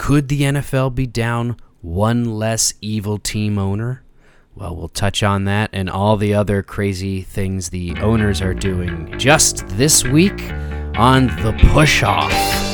Could the NFL be down one less evil team owner? Well, we'll touch on that and all the other crazy things the owners are doing just this week on The Push Off.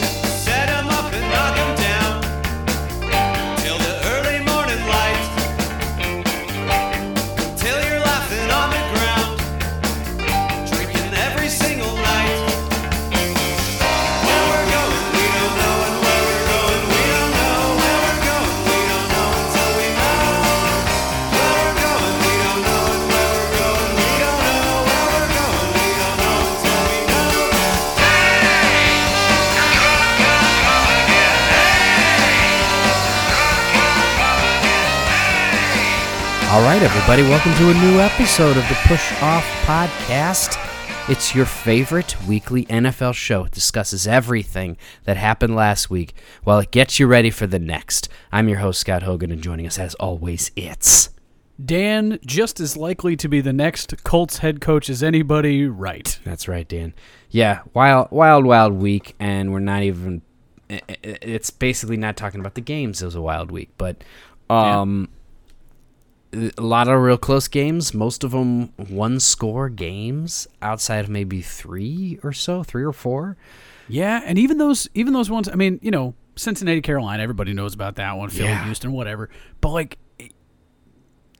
All right, everybody, welcome to a new episode of the Push Off Podcast. It's your favorite weekly NFL show. It discusses everything that happened last week while it gets you ready for the next. I'm your host, Scott Hogan, and joining us, as always, it's. Dan just as likely to be the next Colts head coach as anybody, right? That's right, Dan. Yeah, wild, wild, wild week, and we're not even. It's basically not talking about the games. It was a wild week, but um, a lot of real close games. Most of them one score games, outside of maybe three or so, three or four. Yeah, and even those even those ones, I mean, you know, Cincinnati, Carolina, everybody knows about that one, Philly, Yeah. Houston, whatever. But like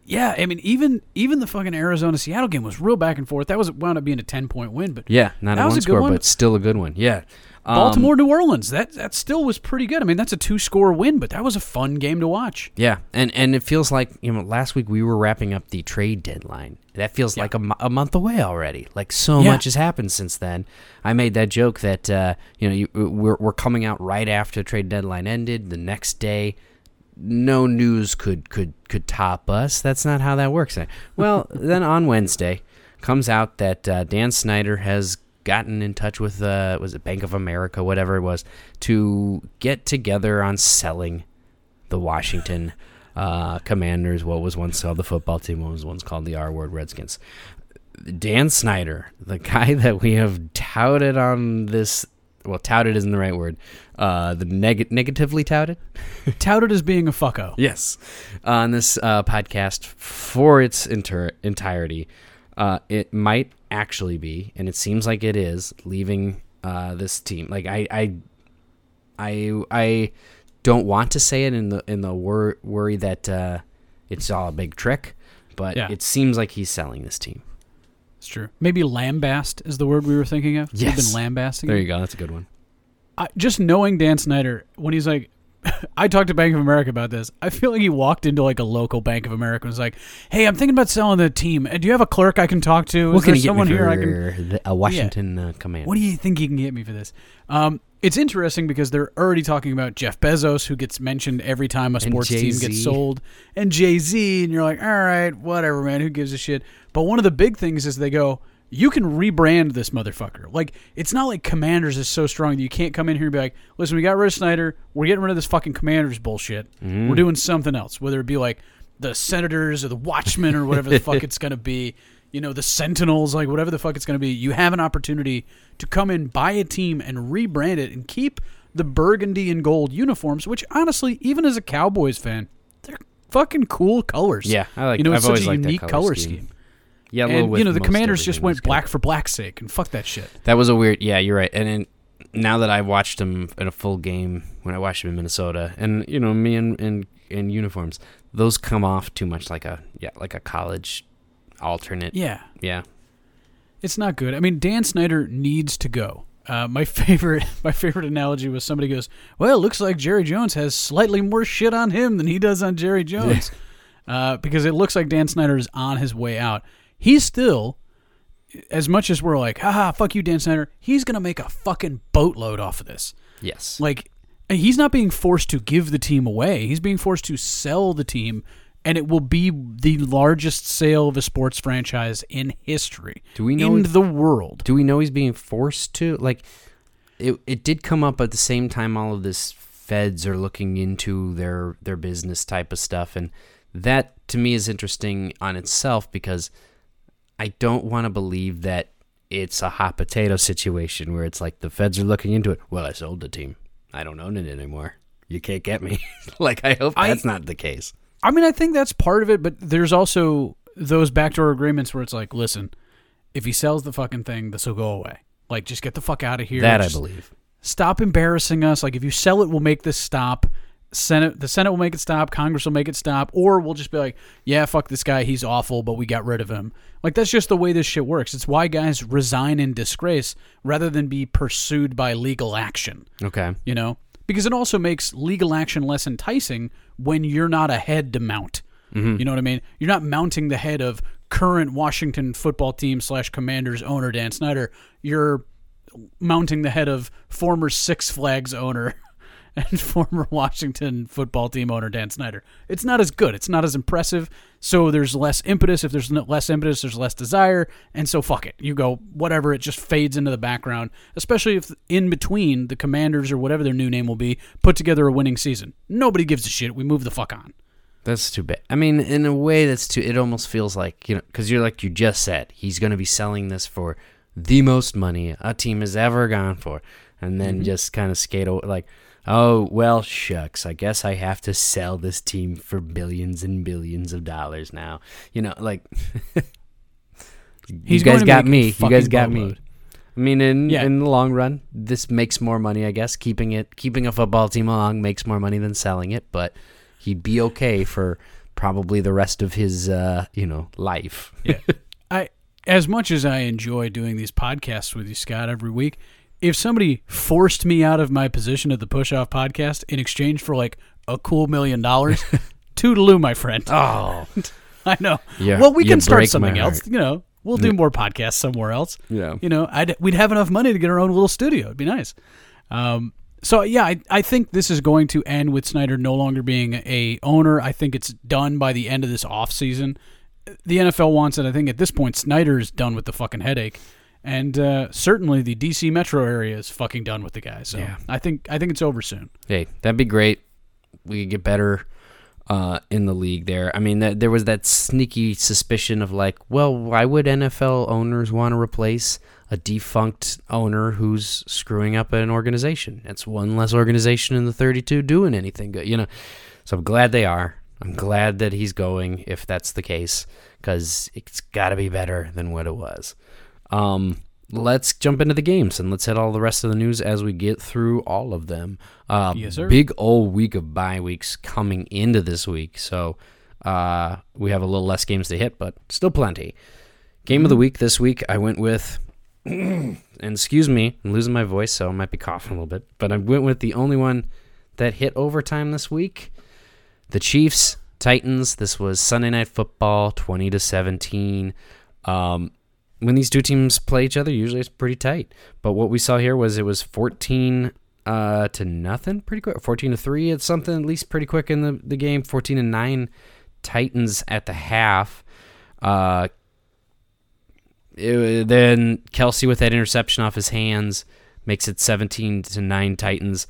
yeah, I mean, even even the fucking Arizona Seattle game was real back and forth. That was wound up being a ten point win, but Yeah, not a one score, one. but still a good one. Yeah, Um, Baltimore, New Orleans, that that still was pretty good. I mean, that's a two score win, but that was a fun game to watch. Yeah, and and it feels like you know last week we were wrapping up the trade deadline. That feels like a, a month away already. Like so Yeah. much has happened since then. I made that joke that uh, you know you, we're we're coming out right after trade deadline ended. The next day, no news could could could top us. That's not how that works. Well, then on Wednesday comes out that uh, Dan Snyder has gotten in touch with uh, was it Bank of America, whatever it was, to get together on selling the Washington uh, Commanders, what was once called the football team, what was once called the R word Redskins. Dan Snyder, the guy that we have touted on this, well, touted isn't the right word, uh, the neg- negatively touted? Touted as being a fucko. Yes. On this uh, podcast for its inter- entirety, uh, it might actually be, and it seems like it is, leaving uh, this team. Like I, I, I, I don't want to say it in the in the wor- worry that uh, it's all a big trick, but Yeah. it seems like he's selling this team. It's true. Maybe lambast is the word we were thinking of. We've Yes. been lambasting. There you go. That's a good one. I, just knowing Dan Snyder when he's like, I talked to Bank of America about this. I feel like he walked into like a local Bank of America and was like, "Hey, I'm thinking about selling the team. Uh, Do you have a clerk I can talk to? Is What can there someone me here I can?" a Washington uh, command? What do you think you can get me for this? Um, it's interesting because they're already talking about Jeff Bezos, who gets mentioned every time a sports team gets sold, and Jay Z, and you're like, all right, whatever, man, who gives a shit? But one of the big things is they go, you can rebrand this motherfucker. Like, it's not like Commanders is so strong that you can't come in here and be like, listen, we got rid of Snyder, we're getting rid of this fucking Commanders bullshit, mm-hmm. we're doing something else, whether it be like the Senators or the Watchmen or whatever the fuck it's gonna be you know, the Sentinels, like whatever the fuck it's going to be, you have an opportunity to come in, buy a team, and rebrand it and keep the burgundy and gold uniforms, which honestly, even as a Cowboys fan, they're fucking cool colors. Yeah, I like- You know, it's I've always such a unique color color scheme. scheme. Yellow And with you know, the Commanders just went good. black for black's sake, and fuck that shit. That was a weird. Yeah, you're right. And then now that I watched him in a full game when I watched him in Minnesota, and you know me in in, in uniforms, those come off too much like a yeah like a college alternate. Yeah, Yeah. it's not good. I mean, Dan Snyder needs to go. Uh, my favorite, my favorite analogy was somebody goes, "Well, it looks like Jerry Jones has slightly more shit on him than he does on Jerry Jones," uh, because it looks like Dan Snyder is on his way out. He's still, as much as we're like, "Haha, fuck you, Dan Snyder," he's gonna make a fucking boatload off of this. Yes. Like, he's not being forced to give the team away. He's being forced to sell the team, and it will be the largest sale of a sports franchise in history. Do we know in the world? Do we know he's being forced to? Like, it it did come up at the same time. All of this feds are looking into their their business type of stuff, and that to me is interesting on itself because I don't want to believe that it's a hot potato situation where it's like the feds are looking into it. Well, I sold the team. I don't own it anymore. you can't get me. like I hope I- that's not the case. I mean, I think that's part of it, but there's also those backdoor agreements where it's like, listen, if he sells the fucking thing, this will go away. Like, just get the fuck out of here. that I believe. Stop embarrassing us. Like, if you sell it, we'll make this stop. Senate, the Senate will make it stop. Congress will make it stop. Or we'll just be like, yeah, fuck this guy. He's awful, but we got rid of him. Like, that's just the way this shit works. It's why guys resign in disgrace rather than be pursued by legal action Okay. you know because it also makes legal action less enticing when you're not a head to mount mm-hmm. you know what i mean you're not mounting the head of current washington football team slash commanders owner dan snyder you're mounting the head of former six flags owner and former washington football team owner dan snyder. It's not as good. It's not as impressive. So there's less impetus. If there's less impetus there's less desire. And so fuck it. You go whatever it just fades into the background especially if in between the commanders or whatever their new name will be put together a winning season. Nobody gives a shit. We move the fuck on. That's too bad. I mean, in a way, that's too. It almost feels like you know, because you're like you just said, he's going to be selling this for the most money a team has ever gone for, and then mm-hmm. just kind of skate away like, oh well, shucks. I guess I have to sell this team for billions and billions of dollars now. You know, like you guys got me. You guys got me. I mean, in Yeah. in the long run, this makes more money. I guess keeping it, keeping a football team along makes more money than selling it. But he'd be okay for probably the rest of his, uh, you know, life. Yeah. I as much as I enjoy doing these podcasts with you, Scott, every week, if somebody forced me out of my position at the Push Off podcast in exchange for like a cool million dollars, toodaloo, my friend. Oh, I know. Yeah, well, we can start something else. You know, we'll do more podcasts somewhere else. Yeah. You know, I'd, we'd have enough money to get our own little studio. It'd be nice. Um, so yeah, I, I think this is going to end with Snyder no longer being a owner. I think it's done by the end of this off season. The NFL wants it. I think at this point Snyder's done with the fucking headache, and uh, certainly the DC metro area is fucking done with the guy. So Yeah. I think I think it's over soon. hey, that'd be great. We could get better uh, in the league there. I mean, th- there was that sneaky suspicion of like, well, why would NFL owners want to replace a defunct owner who's screwing up an organization? It's one less organization in the 32 doing anything good, you know. So I'm glad they are. I'm glad that he's going if that's the case because it's got to be better than what it was. Um, let's jump into the games and let's hit all the rest of the news as we get through all of them. Uh, Yes, sir. Big old week of bye weeks coming into this week, so uh, we have a little less games to hit, but still plenty. Game of the week this week, I went with, and excuse me, I'm losing my voice, so I might be coughing a little bit, but I went with the only one that hit overtime this week the Chiefs Titans. This was Sunday Night Football, twenty to seventeen. Um, when these two teams play each other, usually it's pretty tight. But what we saw here was it was fourteen uh, to nothing, pretty quick. Fourteen to three. It's something at least pretty quick in the the game. Fourteen to nine. Titans at the half. Uh, it- then Kelce with that interception off his hands makes it seventeen to nine Titans.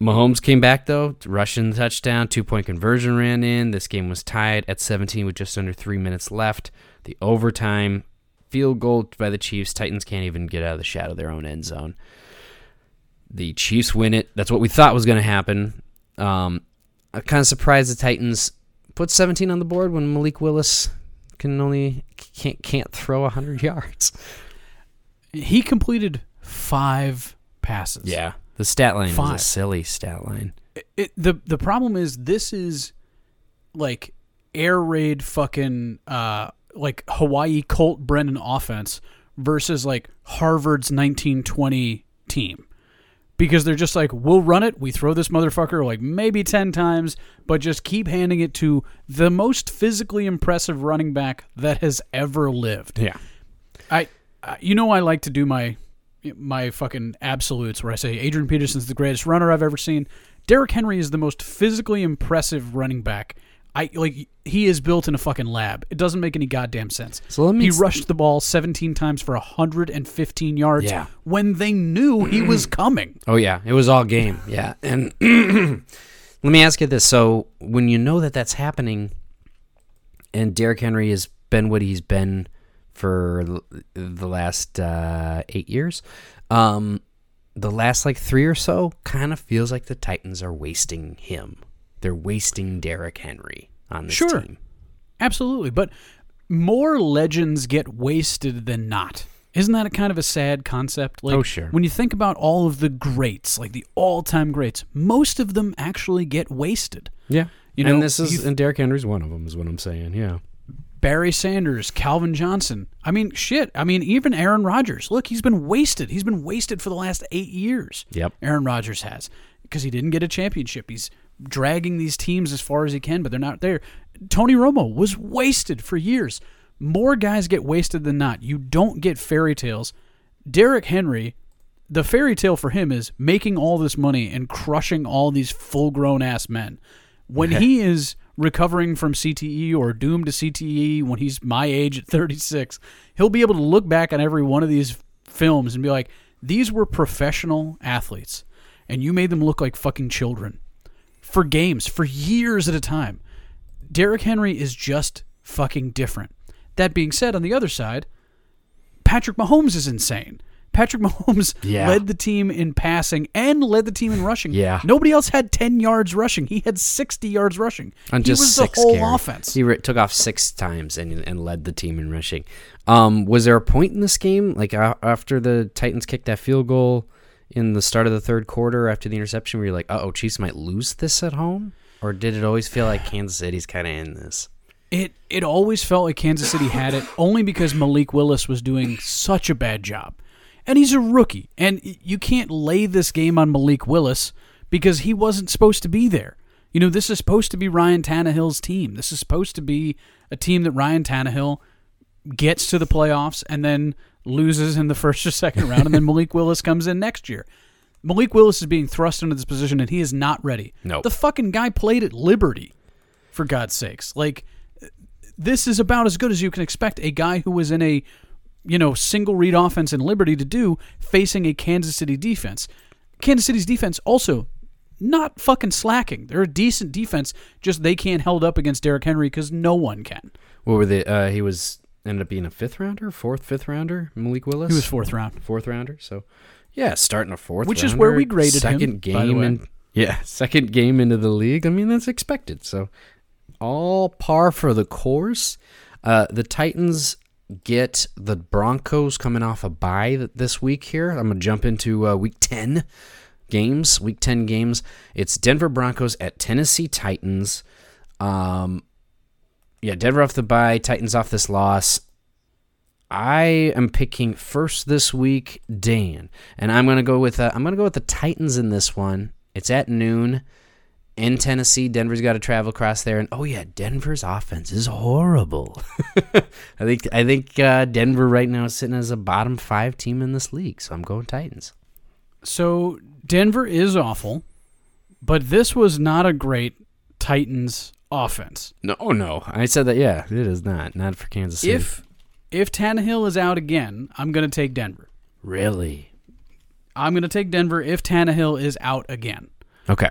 Mahomes came back though, rushing touchdown, two point conversion ran in. This game was tied at 17 with just under three minutes left. The overtime field goal by the Chiefs. Titans can't even get out of the shadow of their own end zone. The Chiefs win it. That's what we thought was going to happen. Um, I'm kind of surprised the Titans put 17 on the board when Malik Willis can only can't can't throw 100 yards. He completed five passes. Yeah, the stat line Five. a silly stat line. it, the the problem is this is like air raid fucking uh like Hawaii Colt Brennan offense versus like Harvard's 1920 team. Because they're just like, we'll run it. We throw this motherfucker like maybe 10 times, but just keep handing it to the most physically impressive running back that has ever lived. Yeah. I, I you know I like to do my my fucking absolutes where I say Adrian Peterson's the greatest runner I've ever seen. Derrick Henry is the most physically impressive running back. I like he is built in a fucking lab. It doesn't make any goddamn sense. So let me he rushed the ball 17 times for 115 yards Yeah. when they knew he was coming. Oh yeah, it was all game. Yeah, and let me ask you this: so when you know that that's happening, and Derrick Henry has been what he's been for the last uh, eight years, um, the last like three or so kind of feels like the Titans are wasting him. They're wasting Derrick Henry on this Sure. team. Absolutely, but more legends get wasted than not. Isn't that a kind of a sad concept? Like, Oh, sure. When you think about all of the greats, like the all-time greats, most of them actually get wasted. Yeah. You know, and this is and Derrick Henry's one of them is what I'm saying. Yeah. Barry Sanders, Calvin Johnson. I mean, shit. I mean, even Aaron Rodgers. Look, he's been wasted. He's been wasted for the last eight years. Yep. Aaron Rodgers has because he didn't get a championship. He's dragging these teams as far as he can, but they're not there. Tony Romo was wasted for years. More guys get wasted than not. You don't get fairy tales. Derrick Henry, the fairy tale for him is making all this money and crushing all these full grown ass men. When he is recovering from CTE or doomed to CTE when he's my age at 36, he'll be able to look back on every one of these films and be like, these were professional athletes, and you made them look like fucking children for games for years at a time. Derrick Henry is just fucking different. That being said, on the other side, Patrick Mahomes is insane. Patrick Mahomes Yeah. led the team in passing and led the team in rushing. Yeah. Nobody else had 10 yards rushing. He had 60 yards rushing. On he just was six the whole carries. offense. He re- took off six times and and led the team in rushing. Um, was there a point in this game, like a after the Titans kicked that field goal in the start of the third quarter after the interception, where you're like, "Uh oh, Chiefs might lose this at home," or did it always feel like Kansas City's kind of in this? It it always felt like Kansas City had it only because Malik Willis was doing such a bad job. And he's a rookie. And you can't lay this game on Malik Willis because he wasn't supposed to be there. You know, this is supposed to be Ryan Tannehill's team. This is supposed to be a team that Ryan Tannehill gets to the playoffs and then loses in the first or second round, and then Malik Willis comes in next year. Malik Willis is being thrust into this position, and he is not ready. Nope. The fucking guy played at Liberty, for God's sakes. Like, this is about as good as you can expect a guy who was in a you know single read offense in Liberty to do facing a Kansas City defense. Kansas City's defense also not fucking slacking. They're a decent defense, just they can't held up against Derrick Henry because no one can. What were the? Uh, he was ended up being a fifth rounder, fourth, fifth rounder. Malik Willis. He was fourth round. fourth rounder. So, yeah, starting a fourth, Which is where we graded him, second the game in yeah, second game into the league. I mean, that's expected. So, all par for the course. Uh, the Titans get the Broncos coming off a bye this week. Here, I'm gonna jump into uh, week ten games. Week ten games. It's Denver Broncos at Tennessee Titans. Um, yeah, Denver off the bye, Titans off this loss. I am picking first this week, Dan, and I'm gonna go with uh, I'm gonna go with the Titans in this one. It's at noon in Tennessee. Denver's got to travel across there, and oh yeah, Denver's offense is horrible. I think I think uh, Denver right now is sitting as a bottom five team in this league, so I'm going Titans. So Denver is awful, but this was not a great Titans offense. No, oh, no, I said that. Yeah, it is not not for Kansas City. If if Tannehill is out again, I'm going to take Denver. really, I'm going to take Denver if Tannehill is out again. okay,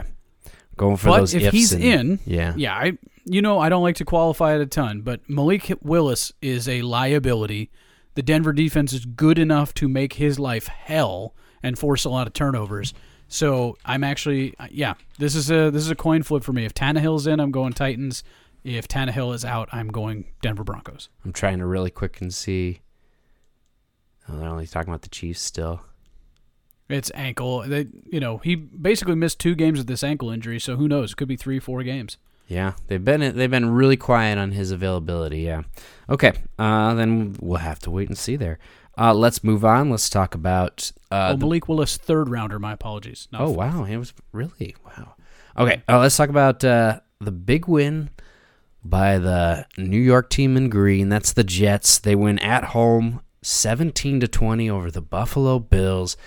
going for but those. if ifs he's and- in, yeah, yeah, I you know I don't like to qualify it a ton, but Malik Willis is a liability. The Denver defense is good enough to make his life hell and force a lot of turnovers. So I'm actually yeah, this is a this is a coin flip for me. If Tannehill's in, I'm going Titans. If Tannehill is out, I'm going Denver Broncos. I'm trying to really quick and see. Oh, they're only talking about the Chiefs still. It's ankle. They, you know, he basically missed two games with this ankle injury, so who knows? It could be three, four games. Yeah, they've been they've been really quiet on his availability. Yeah. Okay. Uh, then we'll have to wait and see there. Uh, let's move on. Let's talk about. Uh, oh, the- Malik Willis, third rounder. My apologies. Not oh fourth. wow, it was really wow. Okay. Uh, let's talk about uh, the big win by the New York team in green. That's the Jets. They win at home, seventeen to twenty over the Buffalo Bills.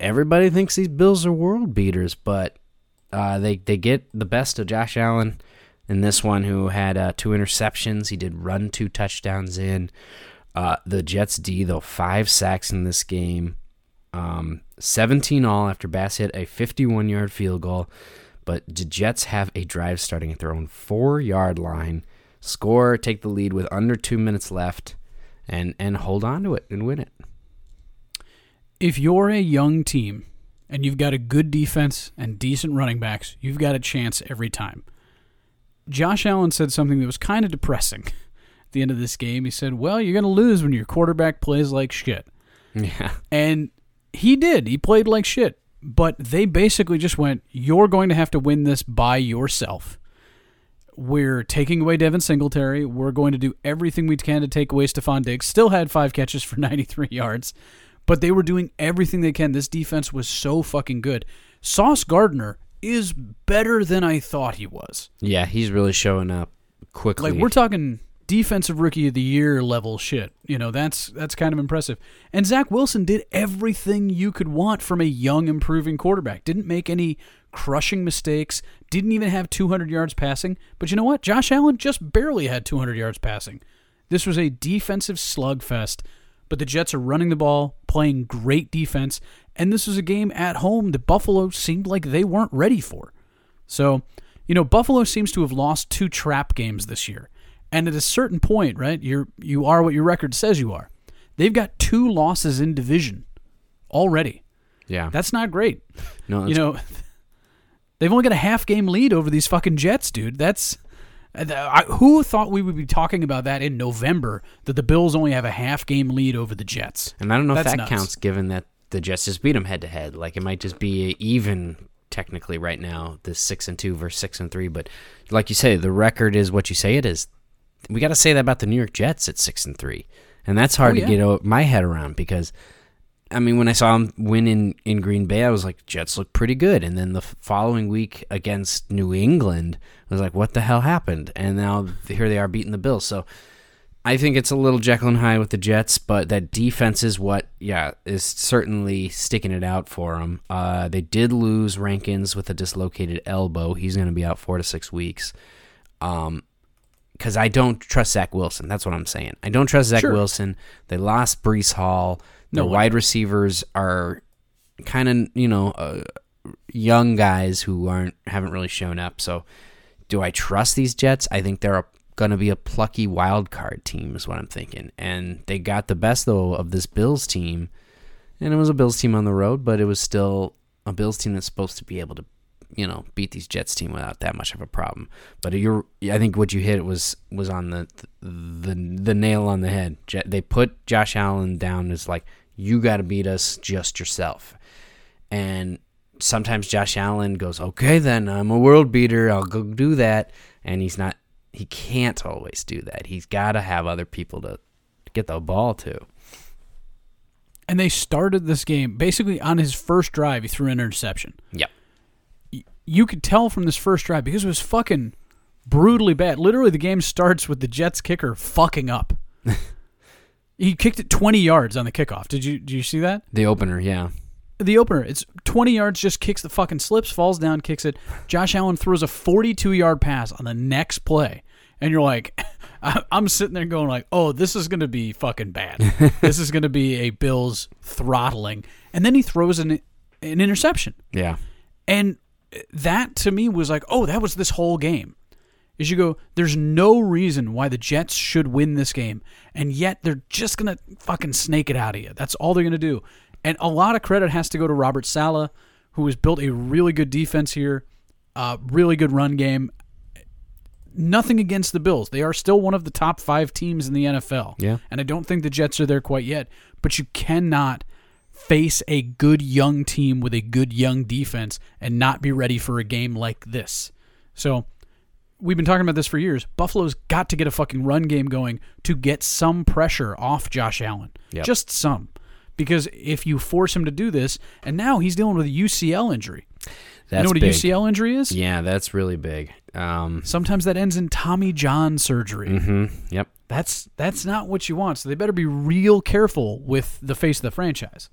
Everybody thinks these Bills are world beaters, but uh, they they get the best of Josh Allen in this one, who had uh, two interceptions. He did run two touchdowns in. Uh, the Jets D though five sacks in this game, um, 17 all after Bass hit a 51 yard field goal. But the Jets have a drive starting at their own four yard line, score, take the lead with under two minutes left, and and hold on to it and win it. If you're a young team and you've got a good defense and decent running backs, you've got a chance every time. Josh Allen said something that was kind of depressing the end of this game. He said, Well, you're going to lose when your quarterback plays like shit. Yeah. And he did. He played like shit. But they basically just went, You're going to have to win this by yourself. We're taking away Devin Singletary. We're going to do everything we can to take away Stefon Diggs. Still had five catches for 93 yards, but they were doing everything they can. This defense was so fucking good. Sauce Gardner is better than I thought he was. Yeah, he's really showing up quickly. Like we're talking defensive rookie of the year level shit. You know, that's that's kind of impressive. And Zach Wilson did everything you could want from a young improving quarterback. Didn't make any crushing mistakes, didn't even have 200 yards passing, but you know what? Josh Allen just barely had 200 yards passing. This was a defensive slugfest, but the Jets are running the ball, playing great defense, and this was a game at home that Buffalo seemed like they weren't ready for. So, you know, Buffalo seems to have lost two trap games this year. And at a certain point, right, you're you are what your record says you are. They've got two losses in division already. yeah. That's not great. no, You know, they've only got a half game lead over these fucking Jets, dude. That's uh, I, who thought we would be talking about that in November that the Bills only have a half game lead over the Jets. And I don't know if that nuts. counts, given that the Jets just beat them head to head. Like it might just be even technically right now, this six and two versus six and three. But like you say, the record is what you say it is. We got to say that about the New York Jets at six and three, and that's hard Oh, to get my head around because. I mean, when I saw them win in, in Green Bay, I was like, Jets look pretty good. And then the following week against New England, I was like, what the hell happened? And now here they are beating the Bills. So I think it's a little Jekyll and Hyde with the Jets, but that defense is what, yeah, is certainly sticking it out for them. Uh, they did lose Rankins with a dislocated elbow. He's going to be out four to six weeks. Um, because I don't trust Zach Wilson. That's what I'm saying. I don't trust Zach Sure. Wilson. They lost Breece Hall. The No wide receivers are kind of you know uh, young guys who aren't haven't really shown up. So, do I trust these Jets? I think they're going to be a plucky wild card team, is what I'm thinking. And they got the best though of this Bills team, and it was a Bills team on the road, but it was still a Bills team that's supposed to be able to, you know, beat these Jets team without that much of a problem. But you're, I think what you hit was was on the the the nail on the head. They put Josh Allen down as like you got to beat us just yourself, and sometimes Josh Allen goes, okay, then I'm a world beater. I'll go do that, and he's not. He can't always do that. He's got to have other people to get the ball to. And they started this game basically on his first drive. He threw an interception. Yep. You could tell from this first drive because it was fucking brutally bad. Literally, the game starts with the Jets kicker fucking up. he kicked it 20 yards on the kickoff. Did you did you see that? The opener, yeah. The opener, it's 20 yards, just kicks the fucking slips, falls down, kicks it. Josh Allen throws a 42 yard pass on the next play. And you're like, I'm sitting there going like, oh, this is going to be fucking bad. this is going to be a Bills throttling. And then he throws an, an interception. Yeah. And that to me was like, oh, that was this whole game. Is you go, there's no reason why the Jets should win this game, and yet they're just gonna fucking snake it out of you. That's all they're gonna do. And a lot of credit has to go to Robert Saleh, who has built a really good defense here, uh, really good run game. Nothing against the Bills; they are still one of the top five teams in the NFL. Yeah. and I don't think the Jets are there quite yet. But you cannot face a good young team with a good young defense and not be ready for a game like this. So we've been talking about this for years. Buffalo's got to get a fucking run game going to get some pressure off Josh Allen. Yep. Just some. Because if you force him to do this, and now he's dealing with a UCL injury. That's you know what big. a UCL injury is? Yeah, that's really big. Um, Sometimes that ends in Tommy John surgery. hmm Yep. That's that's not what you want. So they better be real careful with the face of the franchise.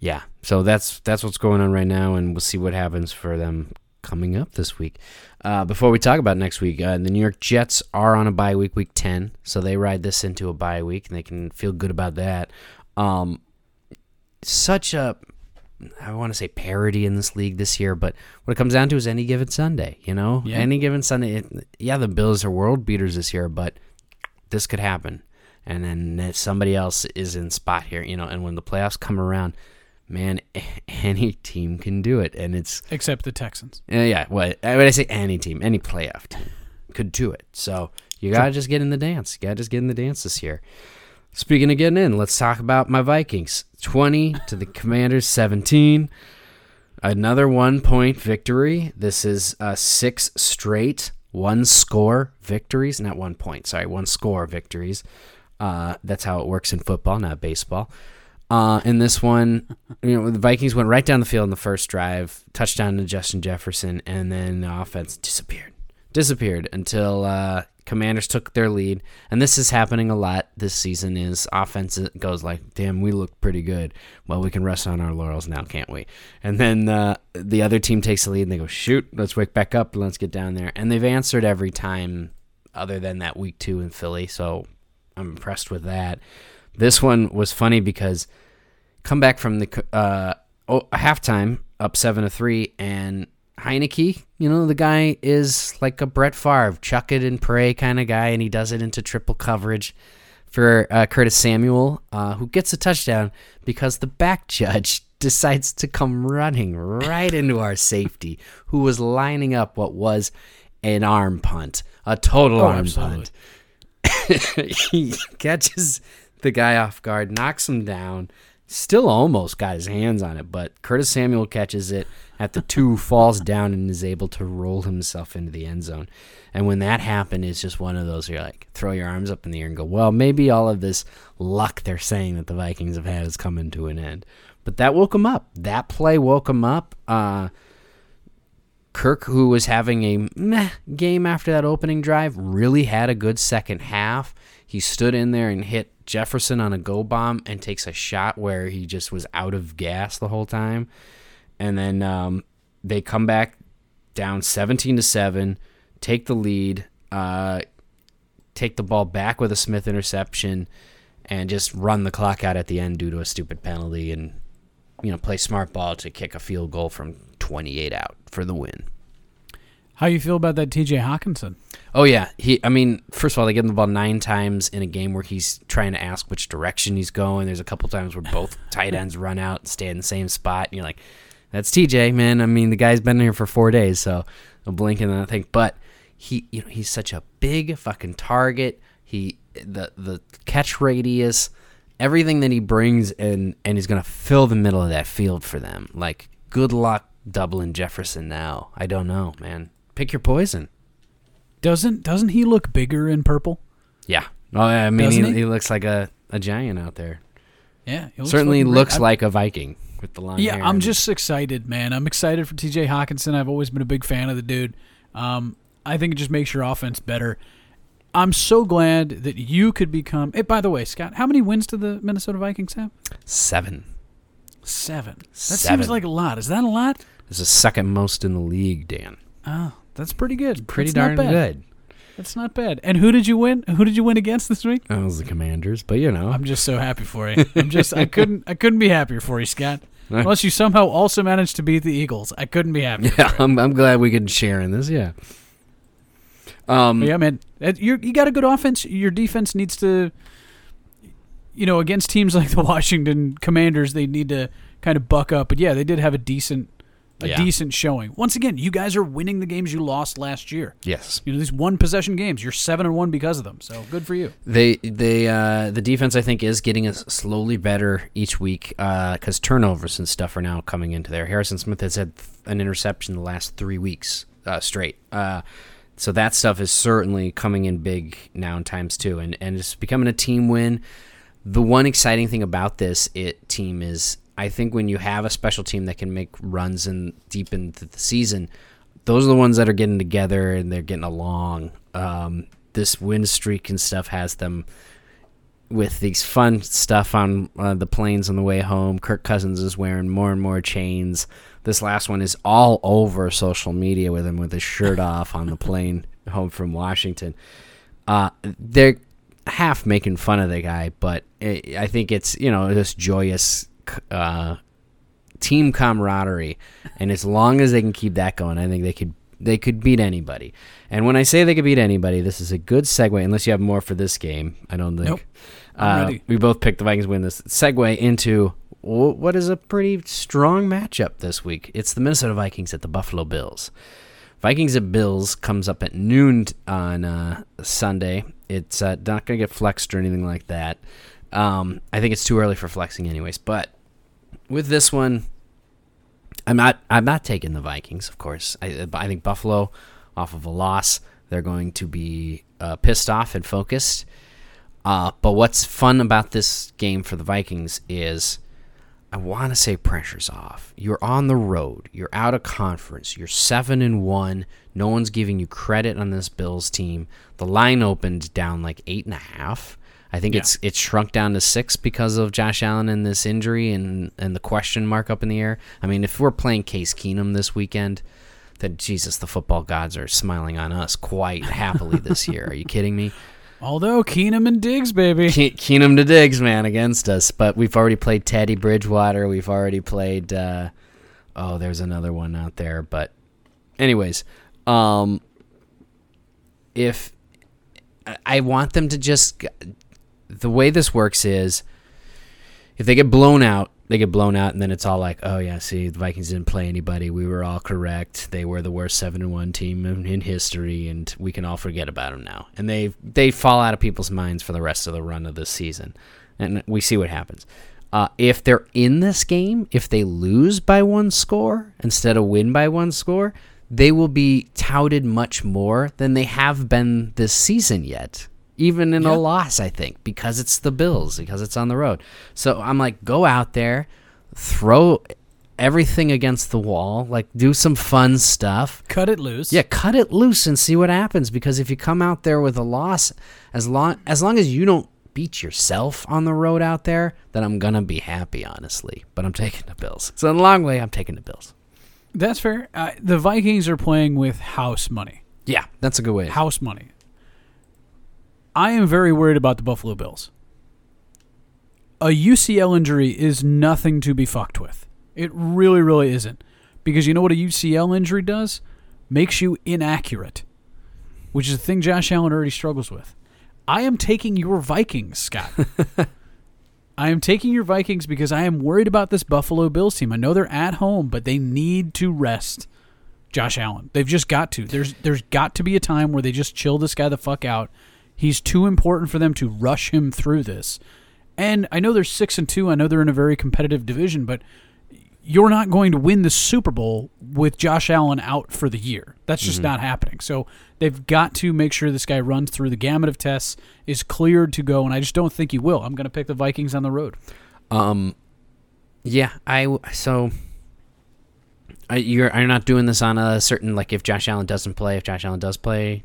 Yeah. So that's that's what's going on right now, and we'll see what happens for them coming up this week. Uh, before we talk about next week, uh, the New York Jets are on a bye week, week ten, so they ride this into a bye week, and they can feel good about that. Um, such a I want to say parody in this league this year, but what it comes down to is any given Sunday. You know, Yeah. any given Sunday. It, yeah, the Bills are world beaters this year, but this could happen, and then somebody else is in spot here. You know, and when the playoffs come around, man, any team can do it, and it's Except the Texans. uh, yeah. What when I say any team, any playoff team could do it. So you gotta just get in the dance. You gotta just get in the dance this year. Speaking of getting in, let's talk about my Vikings. Twenty to the Commanders, seventeen. Another one point victory. This is uh, six straight one score victories. Not one point, sorry, one score victories. Uh, that's how it works in football, not baseball. Uh, in this one, you know, the Vikings went right down the field in the first drive, touchdown to Justin Jefferson, and then the offense disappeared. Disappeared until uh, Commanders took their lead. And this is happening a lot this season is offense goes like, damn, we look pretty good. Well, we can rest on our laurels now, can't we? And then uh, the other team takes the lead and they go, shoot, let's wake back up let's get down there. And they've answered every time other than that week two in Philly. So I'm impressed with that. This one was funny because come back from the uh, oh, halftime up seven to three, and Heinicke, you know, the guy is like a Brett Favre, chuck it and pray kind of guy, and he does it into triple coverage for uh, Curtis Samuel, uh, who gets a touchdown because the back judge decides to come running right into our safety, who was lining up what was an arm punt, a total Oh, arm absolutely. punt he catches the guy off guard, knocks him down. Still almost got his hands on it, but Curtis Samuel catches it at the two, falls down, and is able to roll himself into the end zone. And when that happened, it's just one of those you're like, throw your arms up in the air and go, well, maybe all of this luck they're saying that the Vikings have had is coming to an end. But that woke him up. That play woke him up. Uh, Kirk, who was having a meh game after that opening drive, really had a good second half. He stood in there and hit Jefferson on a go bomb and takes a shot where he just was out of gas the whole time. And then um, they come back down 17 to 7, take the lead, uh, take the ball back with a Smith interception, and just run the clock out at the end due to a stupid penalty and you know play smart ball to kick a field goal from 28 out for the win. How you feel about that TJ Hockenson? Oh yeah, he. I mean, first of all, they give him the ball nine times in a game where he's trying to ask which direction he's going. There's a couple times where both tight ends run out and stay in the same spot, and you're like, "That's TJ, man." I mean, the guy's been here for four days, so a blink and I think. But he, you know, he's such a big fucking target. He, the the catch radius, everything that he brings, and and he's gonna fill the middle of that field for them. Like, good luck Dublin Jefferson now. I don't know, man. Pick your poison. Doesn't doesn't he look bigger in purple? Yeah. Yeah, I mean, he, he? he? looks like a, a giant out there. Yeah, he looks Certainly great. looks like a Viking with the long Yeah. I'm just excited, man. I'm excited for TJ Hockenson. I've always been a big fan of the dude. Um, I think it just makes your offense better. I'm so glad that you could become. Hey, by the way, Scott, how many wins do the Minnesota Vikings have? seven. Seven. That Seven. seems like a lot. Is that a lot? It's the second most in the league, Dan. Oh, that's pretty good. Pretty That's darn good. That's not bad. And who did you win? Who did you win against this week? That was the Commanders, but you know, I'm just so happy for you. I'm just I couldn't I couldn't be happier for you, Scott. Unless you somehow also managed to beat the Eagles. I couldn't be happier. yeah, I'm, I'm glad we could share in this. Yeah. Um. Yeah, man, you're, you got a good offense. Your defense needs to, you know, against teams like the Washington Commanders, they need to kind of buck up. But yeah, they did have a decent, a Yeah. decent showing. Once again, you guys are winning the games you lost last year. Yes. You know, these one possession games, you're seven and one because of them. So good for you. They they uh, the defense I think is getting us slowly better each week because turnovers and stuff are now coming into there. Harrison Smith has had an interception the last three weeks uh, straight, uh, so that stuff is certainly coming in big now in times too, and and it's becoming a team win. The one exciting thing about this it team is I think when you have a special team that can make runs in deep into the season, those are the ones that are getting together and they're getting along. Um, this win streak and stuff has them with these fun stuff on uh, the planes on the way home. Kirk Cousins is wearing more and more chains. This last one is all over social media with him with his shirt off on the plane home from Washington. Uh, they're half making fun of the guy, but i I think it's you know this joyous uh, team camaraderie, and as long as they can keep that going, I think they could they could beat anybody. And when I say they could beat anybody, this is a good segue. Unless you have more for this game, I don't think. Nope. Uh. We both picked the Vikings win this segue into what is a pretty strong matchup this week. It's the Minnesota Vikings at the Buffalo Bills. Vikings at Bills comes up at noon on uh, Sunday. It's uh, not going to get flexed or anything like that. Um, I think it's too early for flexing, anyways. But with this one, I'm not. I'm not taking the Vikings, of course. I, I think Buffalo, off of a loss, they're going to be uh, pissed off and focused. Uh, but what's fun about this game for the Vikings is I want to say pressure's off. You're on the road. You're out of conference. You're seven and one. No one's giving you credit on this Bills team. The line opened down like eight and a half. I think Yeah. it's it's shrunk down to six because of Josh Allen and this injury and and the question mark up in the air. I mean, if we're playing Case Keenum this weekend, then Jesus, the football gods are smiling on us quite happily this year. Are you kidding me? Although Keenum and Diggs, baby. Ke- Keenum to Diggs, man, against us. But we've already played Teddy Bridgewater. We've already played. Uh, oh, there's another one out there. But, anyways, um, if I- I want them to just, the way this works is, if they get blown out, they get blown out, and then it's all like, oh yeah, see, the Vikings didn't play anybody. We were all correct. They were the worst seven and one team in, in history, and we can all forget about them now. And they they fall out of people's minds for the rest of the run of the season, and we see what happens. Uh, if they're in this game, if they lose by one score instead of win by one score, they will be touted much more than they have been this season yet even in Yeah. a loss, I think, because it's the Bills, because it's on the road. So I'm like, go out there, throw everything against the wall, like do some fun stuff. Cut it loose. Yeah, cut it loose and see what happens. Because if you come out there with a loss, as long as long as you don't beat yourself on the road out there, then I'm gonna be happy, honestly. But I'm taking the Bills. So in a long way, I'm taking the Bills. That's fair. Uh, the Vikings are playing with house money. Yeah, that's a good way. House money. I am very worried about the Buffalo Bills. A UCL injury is nothing to be fucked with. It really, really isn't. Because you know what a UCL injury does? Makes you inaccurate, which is a thing Josh Allen already struggles with. I am taking your Vikings, Scott. I am taking your Vikings because I am worried about this Buffalo Bills team. I know they're at home, but they need to rest Josh Allen. They've just got to. There's there's got to be a time where they just chill this guy the fuck out. He's too important for them to rush him through this. And I know they're six and two. I know they're in a very competitive division, but you're not going to win the Super Bowl with Josh Allen out for the year. That's just not happening. So they've got to make sure this guy runs through the gamut of tests, is cleared to go, and I just don't think he will. I'm going to pick the Vikings on the road. Um, yeah, I so. I, you're are you not doing this on a certain like if Josh Allen doesn't play, if Josh Allen does play,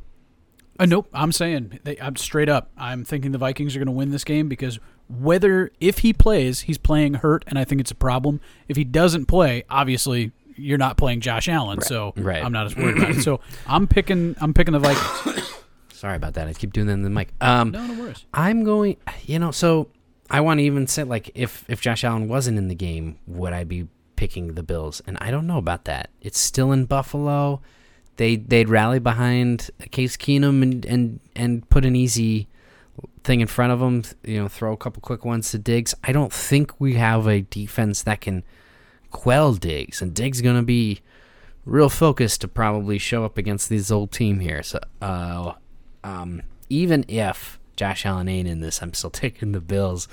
Uh, nope, I'm saying they, I'm straight up. I'm thinking the Vikings are going to win this game because whether if he plays, he's playing hurt, and I think it's a problem. If he doesn't play, obviously you're not playing Josh Allen, so right. I'm not as worried about it. So I'm picking I'm picking the Vikings. sorry about that. I keep doing that in the mic. Um, no, no worries. I'm going. You know, so I want to even say like if if Josh Allen wasn't in the game, would I be picking the Bills? And I don't know about that. It's still in Buffalo. They they'd rally behind Case Keenum and and and put an easy thing in front of them. You know, throw a couple quick ones to Diggs. I don't think we have a defense that can quell Diggs, and Diggs gonna be real focused to probably show up against this old team here. So, uh, um, even if Josh Allen ain't in this, I'm still taking the Bills.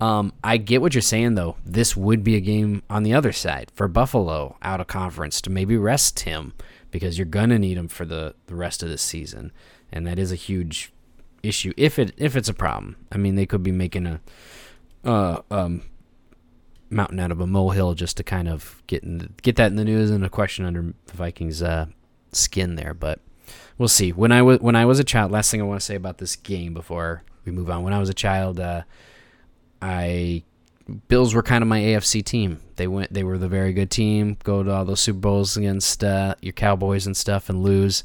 Um, I get what you're saying though. This would be a game on the other side for Buffalo out of conference to maybe rest him because you're gonna need him for the, the rest of the season, and that is a huge issue if it if it's a problem. I mean, they could be making a uh, um, mountain out of a molehill just to kind of get the, get that in the news and a question under the Vikings uh, skin there. But we'll see. When I was when I was a child, last thing I want to say about this game before we move on. When I was a child, uh, I Bills were kind of my AFC team. They went. They were the very good team. Go to all those Super Bowls against uh, your Cowboys and stuff and lose.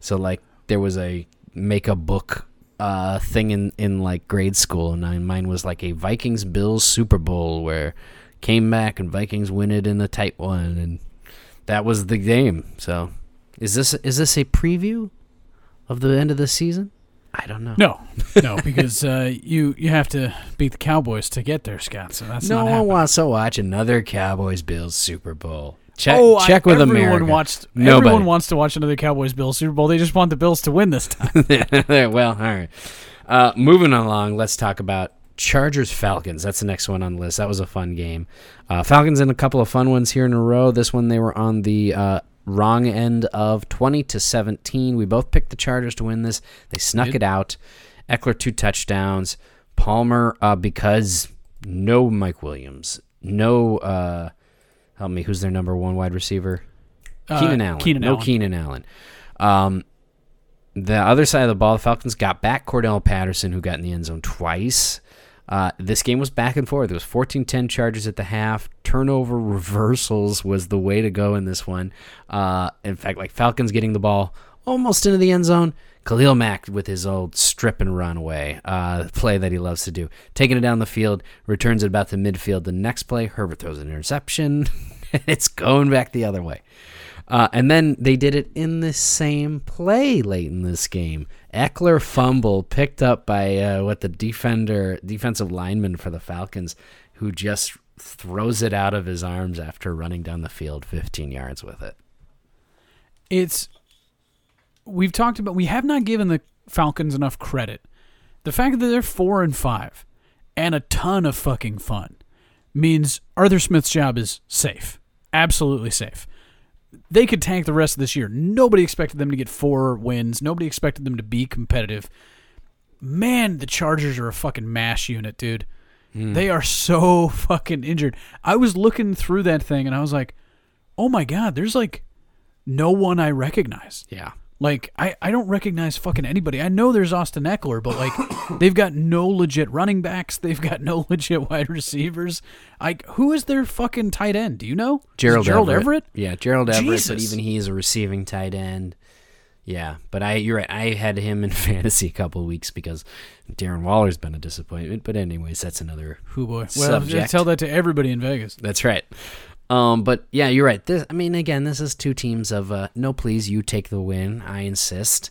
So like there was a make a book uh, thing in in like grade school, and mine was like a Vikings Bills Super Bowl where came back and Vikings win it in a tight one, and that was the game. So is this is this a preview of the end of the season? I don't know. No, no, because uh, you you have to beat the Cowboys to get there, Scott. So that's no one wants to watch another Cowboys Bills Super Bowl. Check, oh, I- check with everyone America. Watched, Nobody. Everyone wants to watch another Cowboys Bills Super Bowl. They just want the Bills to win this time. well, all right. Uh, moving along, let's talk about Chargers Falcons. That's the next one on the list. That was a fun game. Uh, Falcons in a couple of fun ones here in a row. This one they were on the uh, wrong end of twenty to seventeen. We both picked the Chargers to win this. They snuck Did. it out. Ekeler two touchdowns. Palmer uh, because no Mike Williams, no uh, help me. Who's their number one wide receiver? Uh, Keenan Allen. Keenan no Allen. Keenan Allen. Um, the other side of the ball, the Falcons got back Cordarrelle Patterson, who got in the end zone twice. Uh, this game was back and forth. It was 14-10 Chargers at the half. Turnover reversals was the way to go in this one. Uh, in fact, like Falcons getting the ball almost into the end zone. Khalil Mack with his old strip and run away uh, play that he loves to do. Taking it down the field, returns it about to midfield. The next play, Herbert throws an interception. it's going back the other way. Uh, and then they did it in the same play late in this game. Ekeler fumble picked up by uh, what the defender, defensive lineman for the Falcons, who just throws it out of his arms after running down the field 15 yards with it. it's we've talked about we have not given the Falcons enough credit. The fact that they're four and five and a ton of fucking fun means Arthur Smith's job is safe. Absolutely safe. They could tank the rest of this year. Nobody expected them to get four wins. Nobody expected them to be competitive. Man, the Chargers are a fucking mash unit, dude. Hmm. They are so fucking injured. I was looking through that thing and I was like, oh my God, there's like no one I recognize. Yeah. Like I, I don't recognize fucking anybody. I know there's Austin Ekeler, but like they've got no legit running backs. They've got no legit wide receivers. Like who is their fucking tight end? Do you know? Gerald, Gerald Everett. Everett. Yeah, Gerald Everett, but even he is a receiving tight end. Yeah, but I you're right. I had him in fantasy a couple of weeks because Darren Waller's been a disappointment. But anyways, that's another Who boy? Well, Subject. tell that to everybody in Vegas. That's right. Um, but yeah, you're right. This, I mean, again, this is two teams of uh, no, please, you take the win. I insist.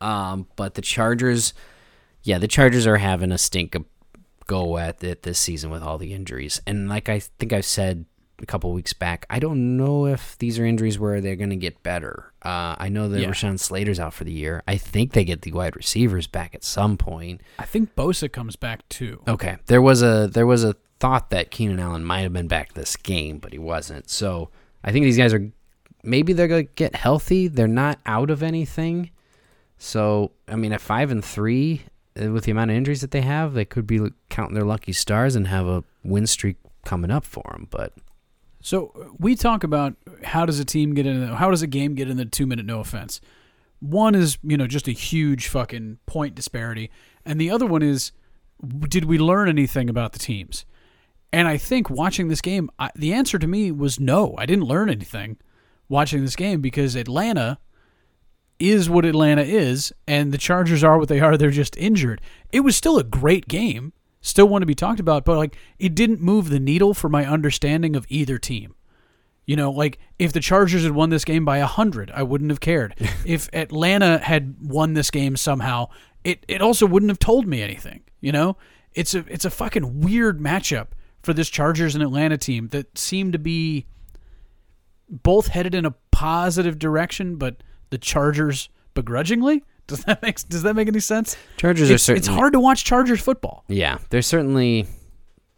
Um, but the Chargers, yeah, the Chargers are having a stink of go at it this season with all the injuries. And like I think I've said a couple weeks back, I don't know if these are injuries where they're going to get better. Uh, I know that Yeah. Rashawn Slater's out for the year. I think they get the wide receivers back at some point. I think Bosa comes back too. Okay. There was a there was a thought that Keenan Allen might have been back this game, but he wasn't. So I think these guys are maybe they're gonna get healthy. They're not out of anything. So I mean, at five and three, uh, with the amount of injuries that they have, they could be counting their lucky stars and have a win streak coming up for them. But So we talk about how does a team get in? How does a game get in the two minute no offense? One is you know just a huge fucking point disparity, and the other one is did we learn anything about the teams? And I think watching this game, I, the answer to me was no. I didn't learn anything watching this game because Atlanta is what Atlanta is, and the Chargers are what they are. They're just injured. It was still a great game, still one to be talked about, but like it didn't move the needle for my understanding of either team. You know, like if the Chargers had won this game by a hundred, I wouldn't have cared. if Atlanta had won this game somehow, it, it also wouldn't have told me anything. You know, it's a it's a fucking weird matchup for this Chargers and Atlanta team that seem to be both headed in a positive direction, but the Chargers begrudgingly. Does that make Does that make any sense? Chargers are It's, certainly it's hard to watch Chargers football. Yeah, they're certainly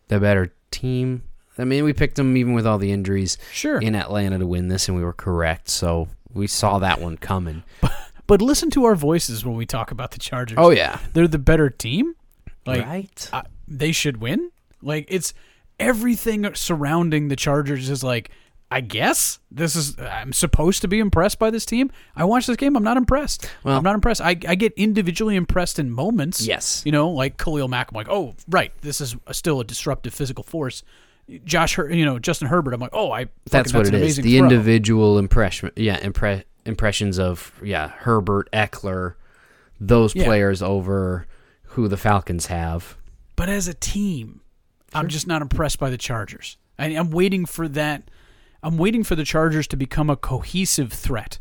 the better team. I mean, we picked them even with all the injuries Sure. in Atlanta to win this, and we were correct. So we saw that one coming. But listen to our voices when we talk about the Chargers. Oh yeah, they're the better team. Like right. uh, they should win. Like it's everything surrounding the Chargers is like. I guess this is. I'm supposed to be impressed by this team. I watch this game. I'm not impressed. Well- I'm not impressed. I, I get individually impressed in moments. Yes. You know, like Khalil Mack. I'm like, oh, right. This is a, still a disruptive physical force. Josh, Her- you know, Justin Herbert. I'm like, oh, I. That's what it is. The throw. individual impression, yeah, impre- impressions of yeah Herbert, Ekeler, those Yeah. players over who the Falcons have. But as a team, I'm just not impressed by the Chargers. I, I'm waiting for that. I'm waiting for the Chargers to become a cohesive threat.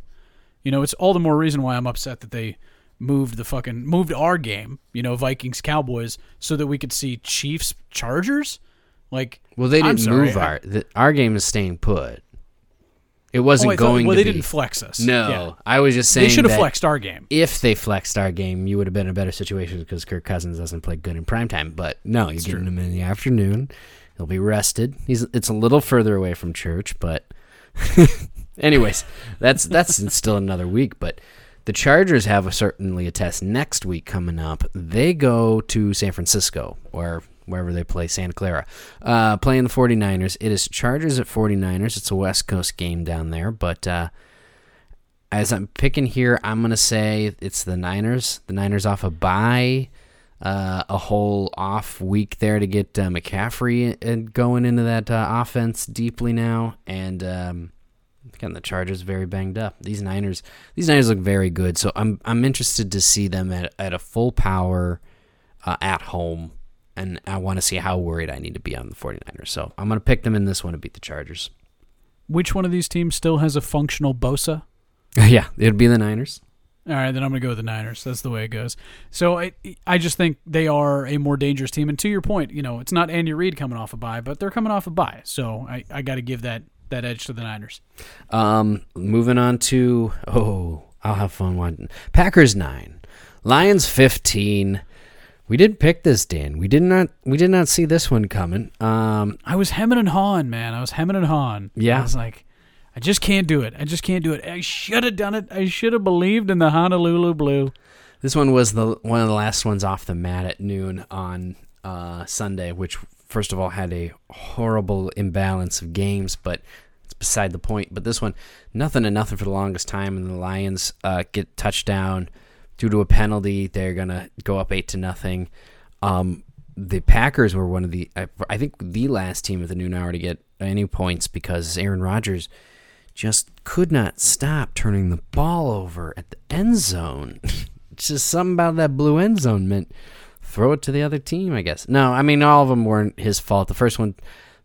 You know, it's all the more reason why I'm upset that they moved the fucking moved our game, you know, Vikings Cowboys, so that we could see Chiefs Chargers. Like, Well, they didn't sorry, move I- our the, our game is staying put. It Oh, wasn't thought- going well, to they be. didn't flex us. no, Yeah. I was just saying they should have flexed our game. If they flexed our game, you would have been in a better situation because Kirk Cousins doesn't play good in primetime. But no, you're getting him in the afternoon. He'll be rested. He's it's a little further away from church, but anyways, that's that's still another week. But the Chargers have a, certainly a test next week coming up. They go to San Francisco or wherever they play, Santa Clara, uh, playing the 49ers. It is Chargers at 49ers. It's a West Coast game down there, but uh, as I'm picking here, I'm gonna say it's the Niners. The Niners off a bye, uh, a whole off week there to get uh, McCaffrey going into that uh, offense deeply now, and um, again the Chargers very banged up. These Niners, these Niners look very good, so I'm I'm interested to see them at at a full power uh, at home, and I want to see how worried I need to be on the 49ers. So I'm gonna pick them in this one to beat the Chargers. Which one of these teams still has a functional Bosa? yeah, it'd be the Niners. All right, then I'm going to go with the Niners. That's the way it goes. So I, I just think they are a more dangerous team. And to your point, you know, it's not Andy Reid coming off a bye, but they're coming off a bye. So I, I got to give that that edge to the Niners. Um, moving on to oh, I'll have fun watching Packers nine, Lions fifteen. We did pick this, Dan. We did not. We did not see this one coming. Um, I was hemming and hawing, man. I was hemming and hawing. Yeah. I was like, I just can't do it. I just can't do it. I should have done it. I should have believed in the Honolulu Blue. this one was the one of the last ones off the mat at noon on uh, Sunday, which first of all had a horrible imbalance of games, but it's beside the point. But this one, nothing to nothing for the longest time, and the Lions uh, get touchdown due to a penalty. They're gonna go up eight to nothing. Um, the Packers were one of the, I, I think, the last team at the noon hour to get any points because Aaron Rodgers just could not stop turning the ball over at the end zone. just something about that blue end zone meant throw it to the other team, I guess. No, I mean, all of them weren't his fault. The first one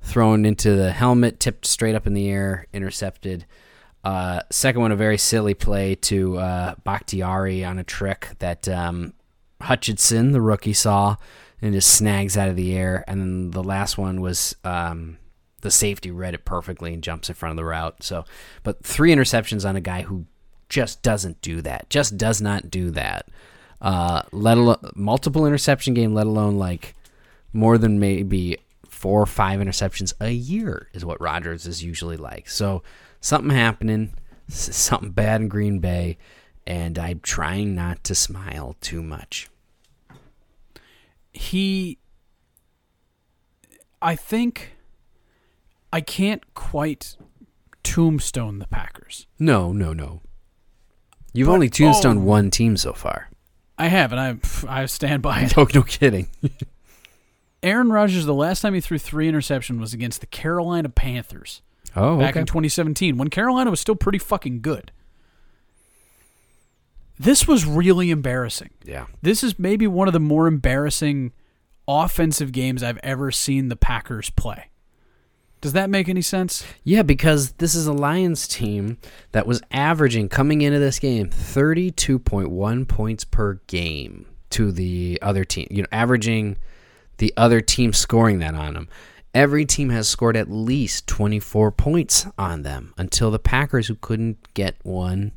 thrown into the helmet, tipped straight up in the air, intercepted. Uh, second one, a very silly play to uh, Bakhtiari on a trick that um, Hutchinson, the rookie, saw and just snags out of the air. And then the last one was um, the safety read it perfectly and jumps in front of the route. So, but three interceptions on a guy who just doesn't do that. Just does not do that. Uh, let alone multiple interception game. Let alone like more than maybe four or five interceptions a year is what Rodgers is usually like. So something happening, something bad in Green Bay, and I'm trying not to smile too much. he I think I can't quite tombstone the Packers. No, no, no. You've But- only tombstoned oh. one team so far. I have, and I I stand by it. No, no kidding. Aaron Rodgers, the last time he threw three interception was against the Carolina Panthers Oh, back okay. in 2017 when Carolina was still pretty fucking good. This was really embarrassing. yeah. This is maybe one of the more embarrassing offensive games I've ever seen the Packers play. Does that make any sense? Yeah, because this is a Lions team that was averaging coming into this game 32.1 points per game to the other team. You know, averaging the other team scoring that on them. Every team has scored at least 24 points on them until the Packers, who couldn't get one.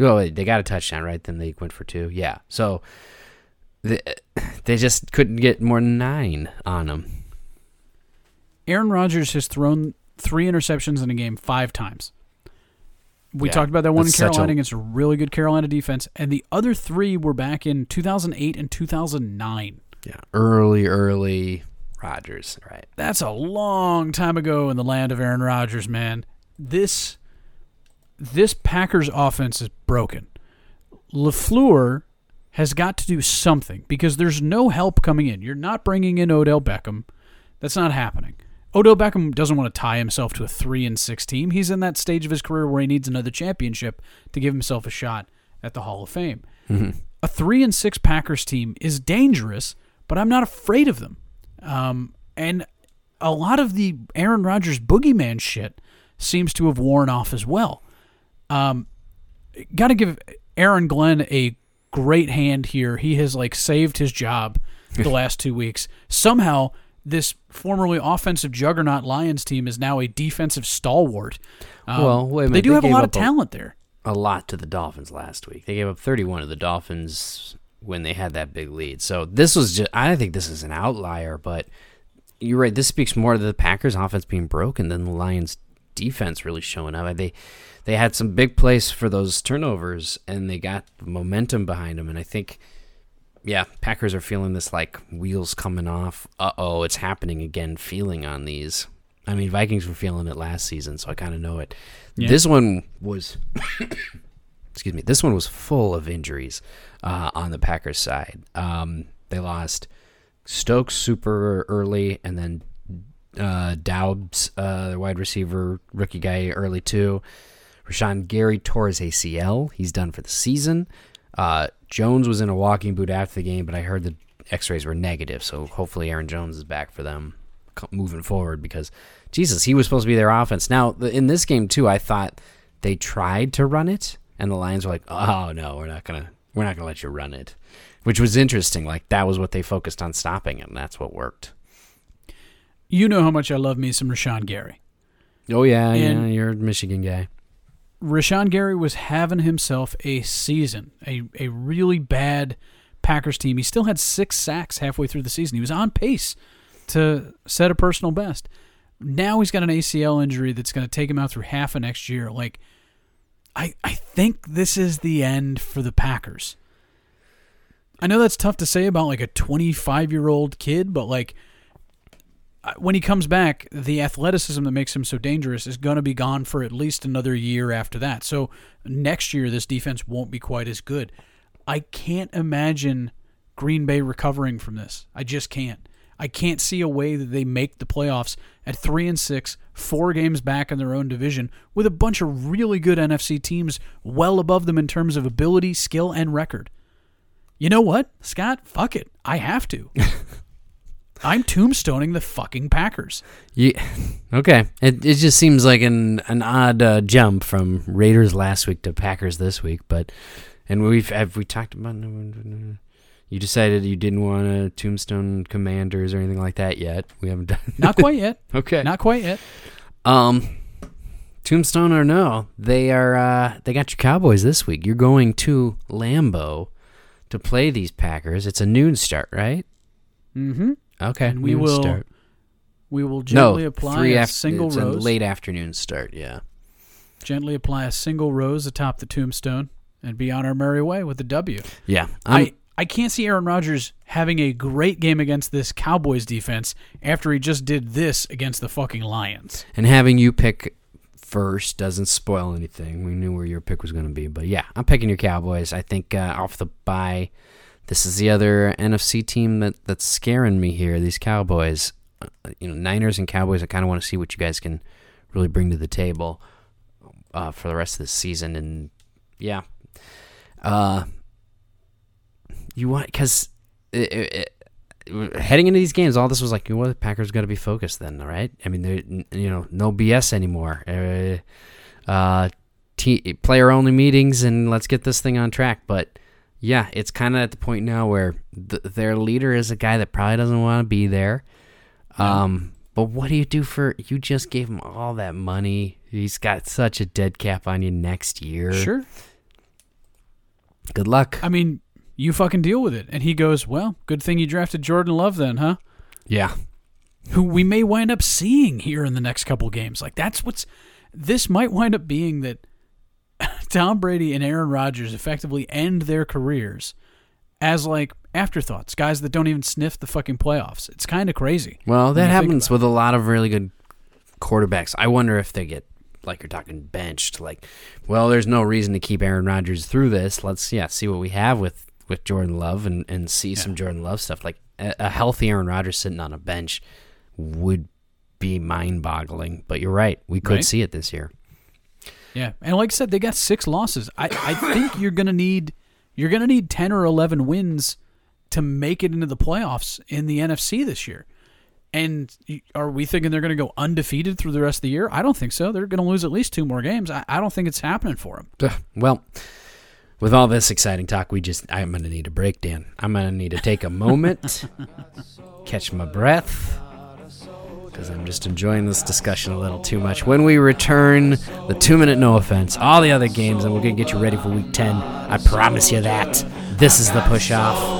Oh, they got a touchdown, right? Then they went for two. Yeah. So they, they just couldn't get more than nine on them. Aaron Rodgers has thrown three interceptions in a game five times. We Yeah, talked about that one in Carolina a- against a really good Carolina defense, and the other three were back in 2008 and 2009. Yeah. Early, early Rodgers, right? That's a long time ago in the land of Aaron Rodgers, man. This this Packers offense is broken. LaFleur has got to do something because there's no help coming in. You're not bringing in Odell Beckham. That's not happening. Odell Beckham doesn't want to tie himself to a 3 and 6 team. He's in that stage of his career where he needs another championship to give himself a shot at the Hall of Fame. Mm-hmm. A 3 and 6 Packers team is dangerous, but I'm not afraid of them. Um, and a lot of the Aaron Rodgers boogeyman shit seems to have worn off as well. Um, Got to give Aaron Glenn a great hand here. He has like saved his job the last two weeks. Somehow, this formerly offensive juggernaut Lions team is now a defensive stalwart. Um, Well, wait a minute. they do They have a lot of up a- talent there. a lot to the Dolphins last week. They gave up 31 to the Dolphins when they had that big lead. So this was just I think this is an outlier, but you're right. This speaks more to the Packers offense being broken than the Lions defense really showing up. They they had some big plays for those turnovers and they got momentum behind them and I think yeah, Packers are feeling this like wheels coming off. Uh-oh, it's happening again feeling on these. I mean, Vikings were feeling it last season, so I kind of know it. Yeah. This one was excuse me, this one was full of injuries uh, on the Packers side. Um, they lost Stokes super early, and then uh, Doubs, uh, the wide receiver, rookie guy, early too. Rashan Gary tore his ACL. He's done for the season. Uh, Jones was in a walking boot after the game, but I heard the X-rays were negative, so hopefully Aaron Jones is back for them moving forward because Jesus, he was supposed to be their offense. Now in this game too, I thought they tried to run it, and the Lions were like, "Oh no, we're not gonna, we're not gonna let you run it," which was interesting. Like that was what they focused on stopping, and that's what worked. You know how much I love me some Rashan Gary. Oh yeah, yeah, you're a Michigan guy. Rashan Gary was having himself a season, a, a really bad Packers team. He still had six sacks halfway through the season. He was on pace to set a personal best. Now he's got an ACL injury that's going to take him out through half of next year. Like, I I think this is the end for the Packers. I know that's tough to say about like a 25 year old kid, but like when he comes back, the athleticism that makes him so dangerous is going to be gone for at least another year after that. So next year, this defense won't be quite as good. I can't imagine Green Bay recovering from this. I just can't. I can't see a way that they make the playoffs at three and six, four games back in their own division, with a bunch of really good NFC teams well above them in terms of ability, skill, and record. You know what, Scott? Fuck it. I have to. I'm tombstoning the fucking Packers. Yeah, okay. It it just seems like an an odd uh, jump from Raiders last week to Packers this week, but and we've have we talked about you decided you didn't want to tombstone commanders or anything like that yet. We haven't done Not quite yet. okay. Not quite yet. Um, Tombstone or no, they are. Uh, they got your Cowboys this week. You're going to Lambeau to play these Packers. It's a noon start, right? Mm-hmm. Okay, And we will start. We will gently no, apply three a after, single rose. a late afternoon start. Yeah. Gently apply a single rose atop the tombstone and be on our merry way with the W. Yeah, I I'm- I can't see Aaron Rodgers having a great game against this Cowboys defense after he just did this against the fucking Lions. and having you pick first doesn't spoil anything. We knew where your pick was going to be, but yeah, I'm picking your Cowboys. I think uh, off the bye, this is the other NFC team that that's scaring me here. These Cowboys, uh, you know, Niners and Cowboys. I kind of want to see what you guys can really bring to the table uh, for the rest of the season, and yeah, uh, you want because. Heading into these games, all this was like, you know, what, Packers got to be focused then, right? I mean, you know, no BS anymore. Uh, uh, t- player only meetings, and let's get this thing on track. But yeah, it's kind of at the point now where th- their leader is a guy that probably doesn't want to be there. Um, but what do you do for? You just gave him all that money. He's got such a dead cap on you next year. Sure. Good luck. I mean, you fucking deal with it. And he goes, Well, good thing you drafted Jordan Love then, huh? yeah. who we may wind up seeing here in the next couple games. Like that's what's this might wind up being that Tom Brady and Aaron Rodgers effectively end their careers as like afterthoughts, guys that don't even sniff the fucking playoffs. It's kind of crazy. Well, that happens with a lot of really good quarterbacks. I wonder if they get like you're talking benched. Like, well, there's no reason to keep Aaron Rodgers through this. Let's yeah see what we have with with Jordan Love and and see some Jordan Love stuff. Like a, a healthy Aaron Rodgers sitting on a bench would be mind boggling. But you're right, we could Right. see it this year. Yeah, and like I said, they got six losses. I, I think you're gonna need you're gonna need ten or eleven wins to make it into the playoffs in the NFC this year. And are we thinking they're going to go undefeated through the rest of the year? I don't think so. They're going to lose at least two more games. I, I don't think it's happening for them. Well, with all this exciting talk, we just I'm gonna need a break, Dan. I'm gonna need to take a moment, catch my breath, because I'm just enjoying this discussion a little too much. When we return, the two minute no offense, all the other games, and we're gonna get you ready for week ten. I promise you that. This is the push off.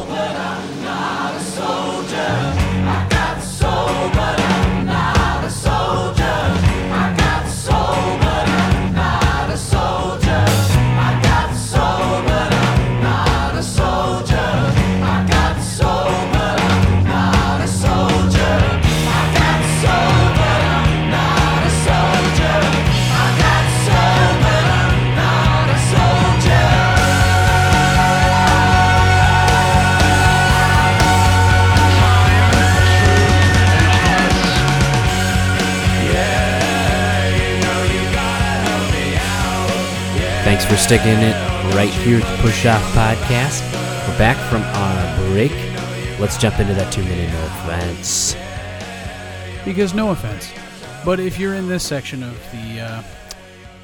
For sticking it right here at the Push Off Podcast. We're back from our break. Let's jump into that two minute no offense. Because no offense, but if you're in this section of the uh,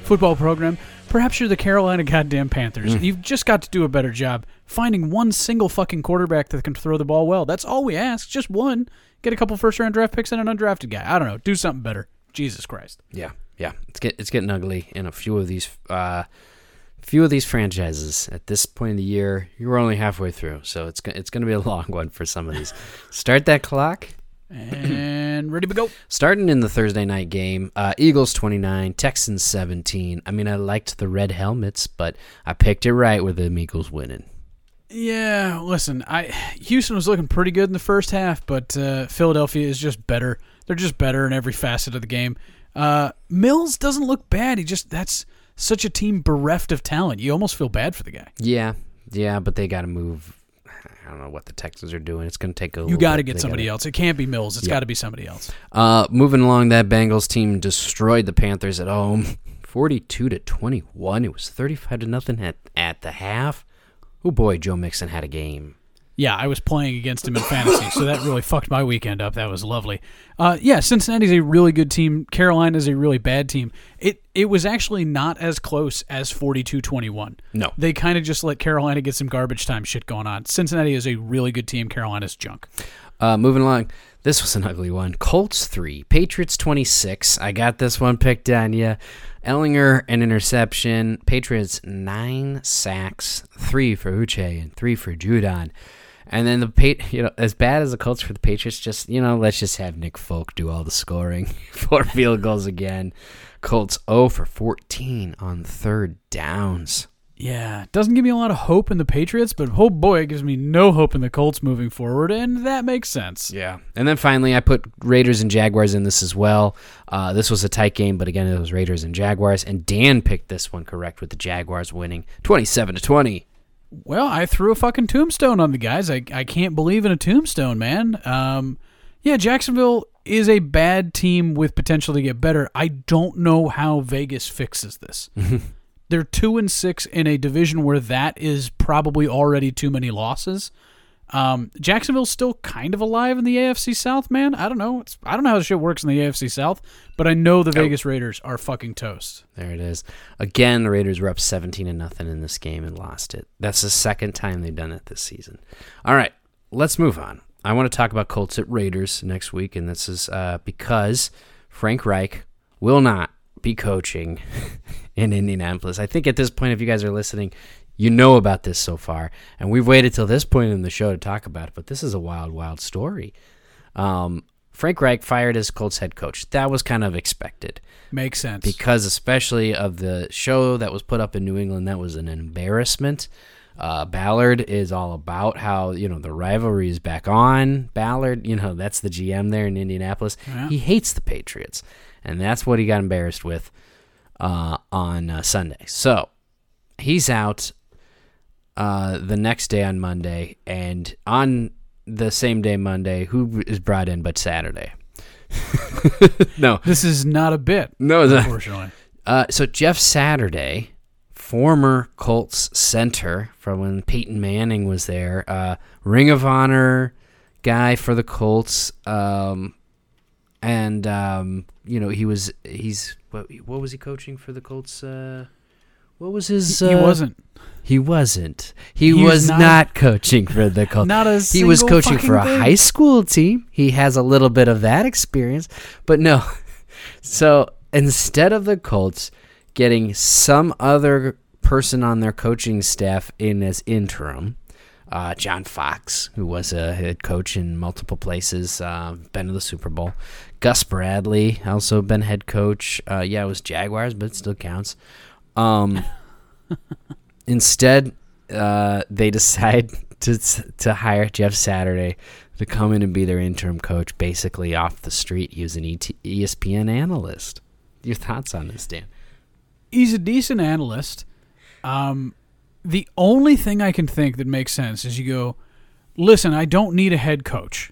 football program, perhaps you're the Carolina goddamn Panthers. You've just got to do a better job finding one single fucking quarterback that can throw the ball well. That's all we ask. Just one. Get a couple first round draft picks and an undrafted guy. I don't know. Do something better. Jesus Christ. Yeah, yeah, it's get it's getting ugly in a few of these uh, few of these franchises. At this point in the year, you're only halfway through, so it's it's going to be a long one for some of these. Start that clock. And ready to go. Starting in the Thursday night game, uh, Eagles 29, Texans 17. I mean, I liked the red helmets, but I picked it right with the Eagles winning. Yeah, listen, I Houston was looking pretty good in the first half, but uh, Philadelphia is just better. They're just better in every facet of the game. Uh, Mills doesn't look bad. He just that's such a team bereft of talent. You almost feel bad for the guy. Yeah, yeah, but they got to move. I don't know what the Texans are doing. It's going to take a. You got to get somebody else. It can't be Mills. It's Yeah. got to be somebody else. Uh, moving along, that Bengals team destroyed the Panthers at home, forty-two to twenty-one. It was thirty-five to nothing at at the half. Oh boy, Joe Mixon had a game. Yeah, I was playing against him in fantasy, so that really fucked my weekend up. That was lovely. Uh, yeah, Cincinnati's a really good team. Carolina's a really bad team. It it was actually not as close as 42-21. No. They kind of just let Carolina get some garbage time shit going on. Cincinnati is a really good team. Carolina's junk. Uh, moving along, this was an ugly one. Colts three, Patriots twenty-six. I got this one picked on you. Ehlinger an interception. Patriots nine sacks, three for Uche and three for Judon. And then the you know, as bad as the Colts for the Patriots, just you know, let's just have Nick Folk do all the scoring. Four field goals again. Colts 0 for 14 on third downs. Yeah, doesn't give me a lot of hope in the Patriots, but oh boy, it gives me no hope in the Colts moving forward, and that makes sense. Yeah. And then finally, I put Raiders and Jaguars in this as well. Uh, this was a tight game, but again, it was Raiders and Jaguars. And Dan picked this one correct with the Jaguars winning 27 to 20. Well, I threw a fucking tombstone on the guys. I, I can't believe in a tombstone, man. Um, yeah, Jacksonville is a bad team with potential to get better. I don't know how Vegas fixes this. They're two and six in a division where that is probably already too many losses. Um, Jacksonville's still kind of alive in the AFC South, man. I don't know. It's, I don't know how this shit works in the AFC South, but I know the Vegas Raiders are fucking toast. There it is. Again, the Raiders were up 17 to nothing in this game and lost it. That's the second time they've done it this season. All right, let's move on. I want to talk about Colts at Raiders next week, and this is uh, because Frank Reich will not be coaching in Indianapolis. I think at this point, if you guys are listening, you know about this so far, and we've waited till this point in the show to talk about it. But this is a wild, wild story. Um, Frank Reich fired as Colts head coach. That was kind of expected Makes sense. because especially of the show that was put up in New England, that was an embarrassment. Uh, Ballard is all about how you know the rivalry is back on. Ballard, you know that's the GM there in Indianapolis. Yeah. He hates the Patriots, and that's what he got embarrassed with uh, on uh, Sunday. So he's out uh, the next day on Monday, and on the same day Monday, who is brought in but Saturday? no, this is not a bit, no, unfortunately. uh, so Jeff Saturday, former Colts center from when Peyton Manning was there, uh, Ring of Honor guy for the Colts, um, and um, you know he was he's what what was he coaching for the Colts? Uh, What was his? he uh, wasn't. He wasn't. He, He was was not- not, coaching for the Colts. Not a He was coaching for a thing. high school team. He has a little bit of that experience, but no. So instead of the Colts getting some other person on their coaching staff in as interim, uh, John Fox, who was a head coach in multiple places, uh, been to the Super Bowl. Gus Bradley, also been head coach. Uh, yeah, it was Jaguars, but it still counts. Um, instead, uh, they decide to to hire Jeff Saturday to come in and be their interim coach, basically off the street. He was an ET, ESPN analyst. Your thoughts on this, Dan? He's a decent analyst. Um, the only thing I can think that makes sense is you go, listen, I don't need a head coach.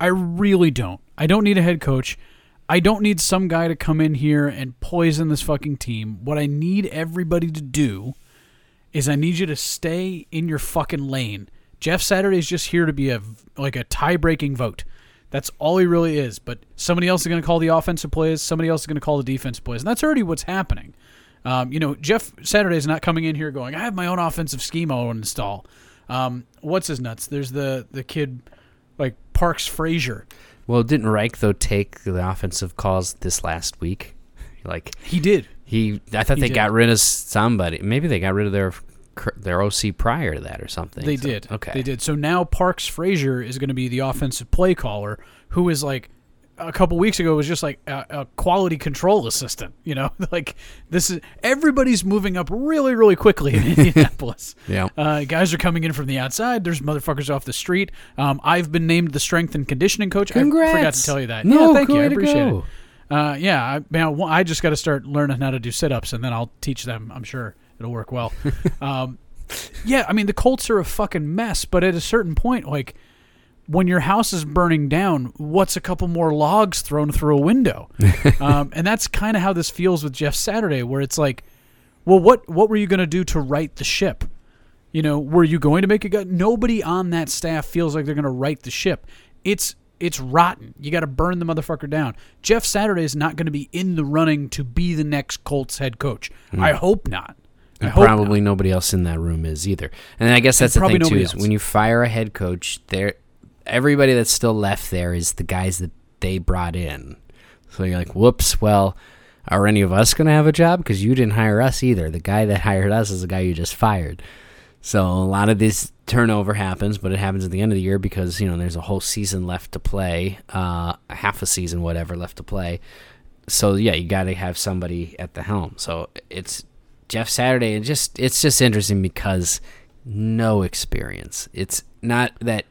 I really don't. I don't need a head coach. I don't need some guy to come in here and poison this fucking team. What I need everybody to do is I need you to stay in your fucking lane. Jeff Saturday is just here to be a like a tie-breaking vote. That's all he really is. But somebody else is going to call the offensive plays. Somebody else is going to call the defensive plays, and that's already what's happening. Um, you know, Jeff Saturday is not coming in here going, "I have my own offensive scheme I want to install." Um, what's his nuts? There's the the kid like Parks Frazier. Well, didn't Reich though take the offensive calls this last week? Like He did. he, I thought He they did. got rid of somebody. Maybe they got rid of their their OC prior to that or something. They So- did. Okay. They did. So now Parks Frazier is going to be the offensive play caller, who is like a couple weeks ago was just like a, a quality control assistant. You know, like this is everybody's moving up really, really quickly in Indianapolis. Yeah. Uh, guys are coming in from the outside. There's motherfuckers off the street. Um, I've been named the strength and conditioning coach. I forgot to tell you that. No, yeah, thank you. I appreciate it. Uh, yeah, I, man, I I just got to start learning how to do sit-ups, and then I'll teach them. I'm sure it'll work well. um, yeah, I mean the Colts are a fucking mess, but at a certain point, like when your house is burning down, what's a couple more logs thrown through a window? um, and that's kind of how this feels with Jeff Saturday, where it's like, well, what what were you going to do to right the ship? You know, were you going to make a gut? Nobody on that staff feels like they're going to right the ship. It's it's rotten. You got to burn the motherfucker down. Jeff Saturday is not going to be in the running to be the next Colts head coach. I hope not. I And hope probably nobody else in that room is either. And I guess that's the thing too nobody is when you fire a head coach, there everybody that's still left there is the guys that they brought in. So you're like, whoops. Well, are any of us going to have a job? Because you didn't hire us either. The guy that hired us is the guy you just fired. So a lot of this turnover happens, but it happens at the end of the year because you know there's a whole season left to play, uh, half a season, whatever left to play. So yeah, you got to have somebody at the helm. So it's Jeff Saturday, and just it's just interesting because no experience. It's not that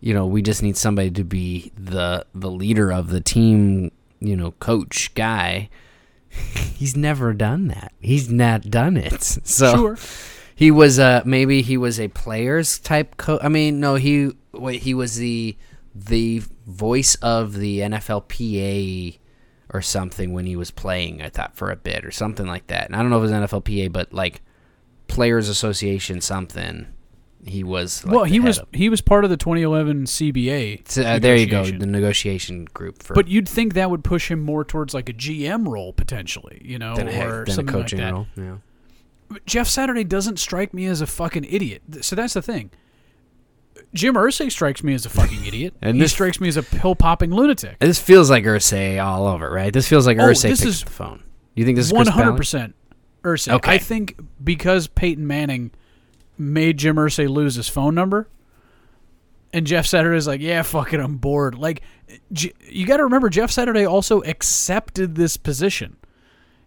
you know we just need somebody to be the the leader of the team, you know, coach guy. He's never done that. He's not done it. So Sure. he was uh maybe he was a players type coach. I mean, no, he wait, he was the the voice of the NFLPA or something when he was playing. I thought for a bit or something like that. And I don't know if it was NFLPA, but like Players Association something. He was like well, he was of- he was part of the 2011 CBA. So, uh, there you go, the negotiation group for But you'd think that would push him more towards like a GM role potentially, you know, than a, or something coaching like that. role. Yeah. But Jeff Saturday doesn't strike me as a fucking idiot. So that's the thing. Jim Irsay strikes me as a fucking idiot, And he this- strikes me as a pill popping lunatic. This feels like Irsay all over, right? This feels like Oh, Irsay this is the phone. You think this is one hundred percent Irsay. Okay. I think because Peyton Manning made Jim Irsay lose his phone number, and Jeff Saturday's like, "Yeah, fuck it, I'm bored." Like, J- you got to remember, Jeff Saturday also accepted this position.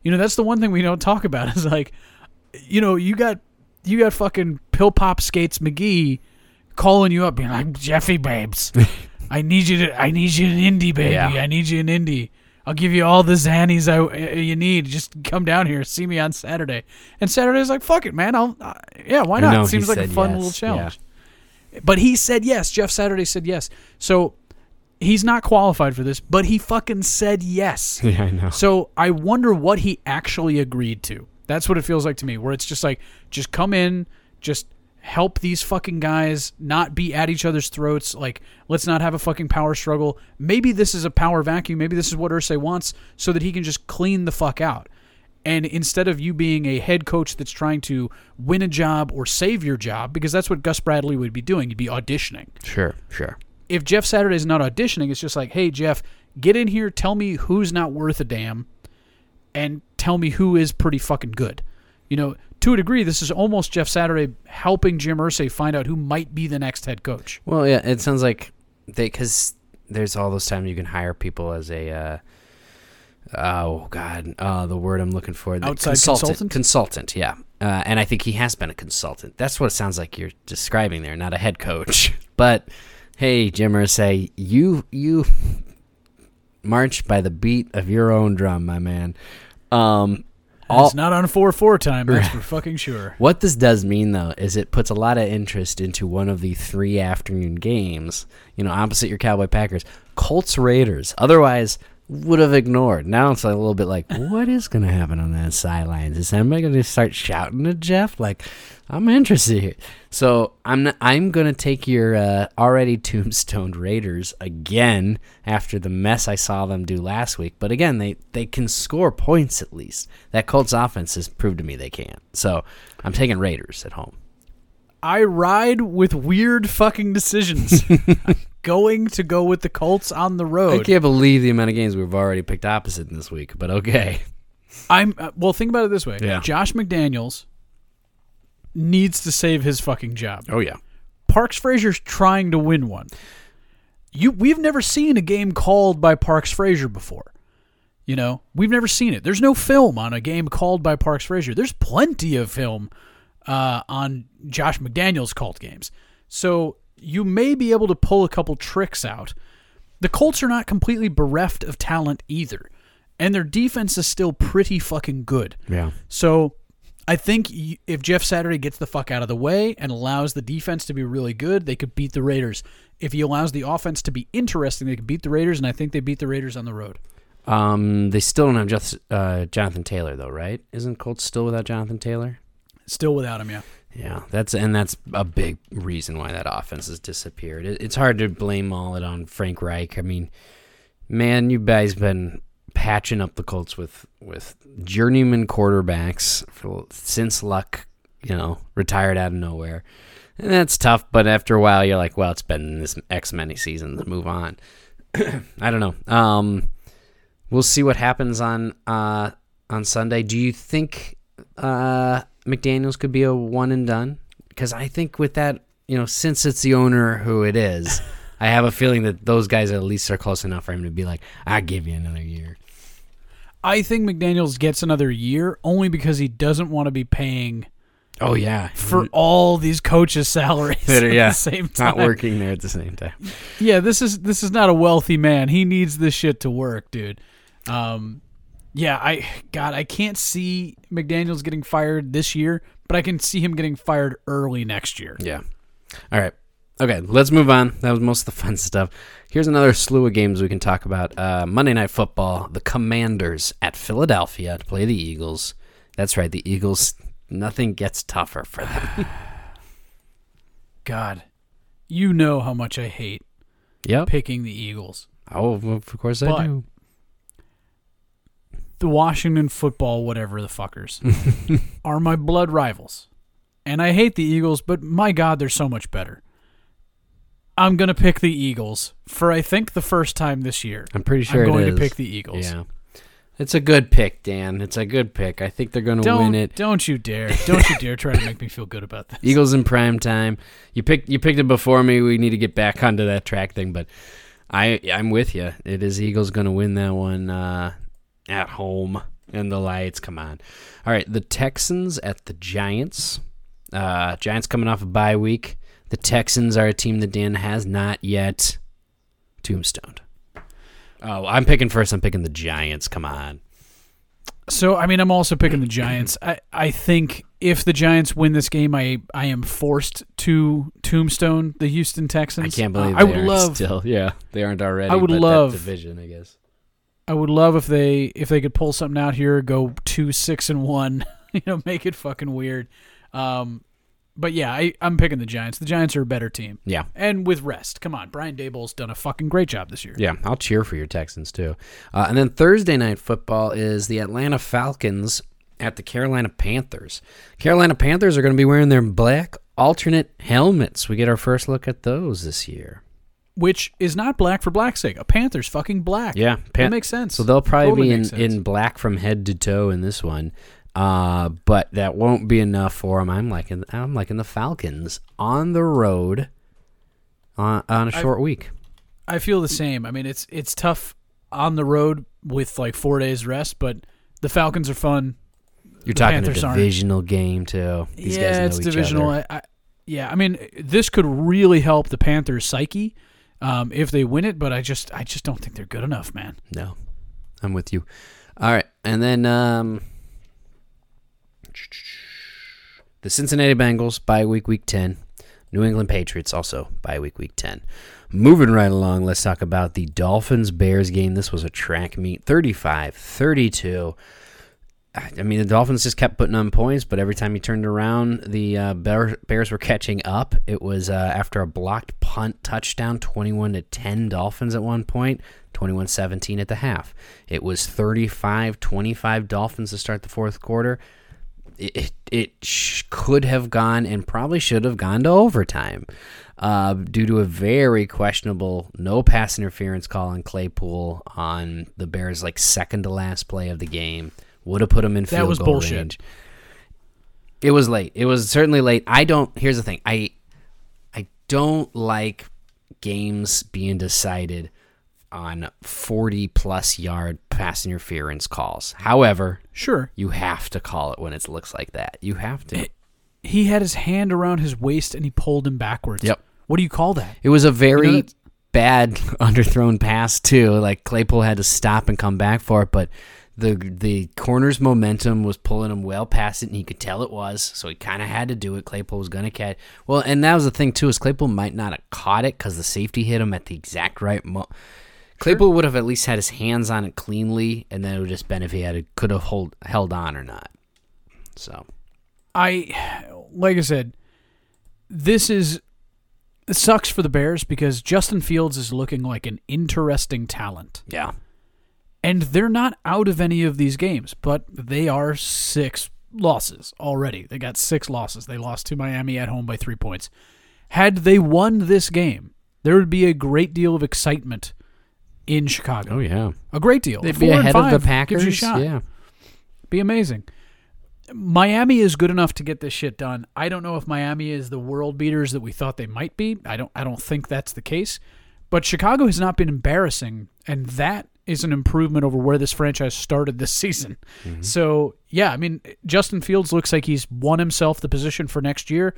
You know, that's the one thing we don't talk about is like, you know, you got you got fucking pill pop skates McGee calling you up, being like, Jeffy babes, I need you to, I need you in Indy, baby, Yeah. I need you in Indy. I'll give you all the Xannies I, uh, you need. Just come down here, see me on Saturday. And Saturday's like, fuck it, man. I'll, uh, yeah, why not? he Seems like a fun yes, little challenge. But he said yes. Jeff Saturday said yes. So he's not qualified for this, but he fucking said yes. Yeah, I know. So I wonder what he actually agreed to. That's what it feels like to me, where it's just like, just come in, just help these fucking guys not be at each other's throats. Like, let's not have a fucking power struggle. Maybe this is a power vacuum. Maybe this is what Irsay wants so that he can just clean the fuck out. And instead of you being a head coach that's trying to win a job or save your job, because that's what Gus Bradley would be doing, he'd be auditioning. Sure, sure. If Jeff Saturday is not auditioning, it's just like, hey, Jeff, get in here, tell me who's not worth a damn, and tell me who is pretty fucking good. You know, to a degree, this is almost Jeff Saturday helping Jim Irsay find out who might be the next head coach. Well, yeah, it sounds like they because there's all those times you can hire people as a. Uh, oh God, uh, the word I'm looking for. The Outside consultant. consultant? Consultant, yeah. Uh, and I think he has been a consultant. That's what it sounds like you're describing there, not a head coach. But hey, Jim Irsay, you you march by the beat of your own drum, my man. Um, all, it's not on 4 4 time, that's for fucking sure. what this does mean, though, is it puts a lot of interest into one of the three afternoon games, you know, opposite your Cowboy Packers, Colts Raiders. Otherwise, would have ignored. Now it's like a little bit like, what is going to happen on that sidelines? Is somebody going to start shouting at Jeff? Like, I'm interested here. So I'm not, I'm going to take your uh, already tombstoned Raiders again after the mess I saw them do last week. But again, they, they can score points at least. That Colts offense has proved to me they can. So I'm taking Raiders at home. I ride with weird fucking decisions. Going to go with the Colts on the road. I can't believe the amount of games we've already picked opposite in this week, but okay. I'm uh, well. Think about it this way: Yeah. Josh McDaniels needs to save his fucking job. Oh yeah. Parks Frazier's trying to win one. You, we've never seen a game called by Parks Frazier before. You know, we've never seen it. There's no film on a game called by Parks Frazier. There's plenty of film uh, on Josh McDaniels called games. So you may be able to pull a couple tricks out. The Colts are not completely bereft of talent either, and their defense is still pretty fucking good. Yeah. So I think if Jeff Saturday gets the fuck out of the way and allows the defense to be really good, they could beat the Raiders. If he allows the offense to be interesting, they could beat the Raiders, and I think they beat the Raiders on the road. Um, they still don't have just uh, Jonathan Taylor though, right? Isn't Colts still without Jonathan Taylor? Still without him, yeah. Yeah, that's and that's a big reason why that offense has disappeared. It, it's hard to blame all it on Frank Reich. I mean, man, you guys been patching up the Colts with with journeyman quarterbacks for, since Luck, you know, retired out of nowhere, and that's tough. But after a while, you're like, well, it's been this X many seasons. Move on. I don't know. Um, we'll see what happens on uh on Sunday. Do you think uh McDaniels could be a one and done? Because I think with that, you know, since it's the owner who it is, I have a feeling that those guys at least are close enough for him to be like, "I give you another year." I think McDaniels gets another year only because he doesn't want to be paying Oh yeah, for all these coaches' salaries That are- at yeah, the same time. not working there at the same time. Yeah, this is this is not a wealthy man. He needs this shit to work, dude. Um, yeah, I God, I can't see McDaniels getting fired this year, but I can see him getting fired early next year. Yeah. All right. Okay, let's move on. That was most of the fun stuff. Here's another slew of games we can talk about. Uh, Monday Night Football, the Commanders at Philadelphia to play the Eagles. That's right, the Eagles. Nothing gets tougher for them. God, you know how much I hate yep. picking the Eagles. Oh, of course I But- do. The Washington football, whatever the fuckers, are my blood rivals. And I hate the Eagles, but my God, they're so much better. I'm going to pick the Eagles for, I think, the first time this year. I'm pretty sure I'm going to pick the Eagles. Yeah. It's a good pick, Dan. It's a good pick. I think they're going to win it. don't you dare. Don't you dare try to make me feel good about this. Eagles in prime time. You picked you picked it before me. We need to get back onto that track thing, but I I'm with you. It is Eagles going to win that one uh, at home and the lights. Come on. All right, the Texans at the Giants. Uh, Giants coming off a bye week. The Texans are a team that Dan has not yet tombstoned. Oh, I'm picking first. I'm picking the Giants. Come on. So, I mean, I'm also picking the Giants. I, I think if the Giants win this game, I, I am forced to tombstone the Houston Texans. I can't believe Uh, I would love still. Yeah, they aren't already. I would love- division. I guess. I would love if they if they could pull something out here, go two six and one, you know, make it fucking weird. Um, but yeah, I, I'm picking the Giants. The Giants are a better team, Yeah. and with rest, come on, Brian Daboll's done a fucking great job this year. Yeah, I'll cheer for your Texans too. Uh, and then Thursday night football is the Atlanta Falcons at the Carolina Panthers. Carolina Panthers are going to be wearing their black alternate helmets. We get our first look at those this year. Which is not black for black's sake. A Panther's fucking black. Yeah, that makes sense. So they'll probably Totally be in, in black from head to toe in this one, uh, but that won't be enough for them. I'm liking I'm liking the Falcons on the road on, on a short week. I feel the same. I mean, it's it's tough on the road with like four days rest, but the Falcons are fun. You're talking Panthers a aren't. divisional game too. These guys yeah, it's divisional. I, I, yeah, I mean, this could really help the Panthers' psyche um, if they win it, but I just I just don't think they're good enough, man. No, I'm with you. All right, and then um, the Cincinnati Bengals bye week week ten. New England Patriots also bye week week ten. Moving right along, let's talk about the Dolphins Bears game. This was a track meet, 35-32. I mean, the Dolphins just kept putting on points, but every time he turned around, the uh, Bear, Bears were catching up. It was uh, after a blocked punt touchdown, 21 to 10 Dolphins at one point, 21 17 at the half. It was 35 25 Dolphins to start the fourth quarter. It, it, it could have gone and probably should have gone to overtime uh, due to a very questionable no pass interference call on Claypool on the Bears' like second to last play of the game. Would have put him in That field was goal bullshit. range. It was late. It was certainly late. I don't. Here's the thing. I I don't like games being decided on 40 plus yard pass interference calls. However, Sure, you have to call it when it looks like that. You have to. he had his hand around his waist and he pulled him backwards. Yep. What do you call that? It was a very You know, bad underthrown pass too. Like Claypool had to stop and come back for it, but the the corner's momentum was pulling him well past it, and he could tell it was. So he kind of had to do it. Claypool was going to catch. Well, and that was the thing too is Claypool might not have caught it because the safety hit him at the exact right mo. Claypool would have at least had his hands on it cleanly, and then it would just been if he had could have hold held on or not. So I, like I said, this is it sucks for the Bears because Justin Fields is looking like an interesting talent. yeah, And they're not out of any of these games, but they are six losses already. They got six losses. They lost to Miami at home by three points. Had they won this game, there would be a great deal of excitement in Chicago. oh yeah, A great deal. they'd Four be ahead of the Packers. Gives you a shot. Yeah, Be amazing. Miami is good enough to get this shit done. I don't know if Miami is the world beaters that we thought they might be. I don't I don't think that's the case. But Chicago has not been embarrassing and that is an improvement over where this franchise started this season. So, yeah, I mean, Justin Fields looks like he's won himself the position for next year.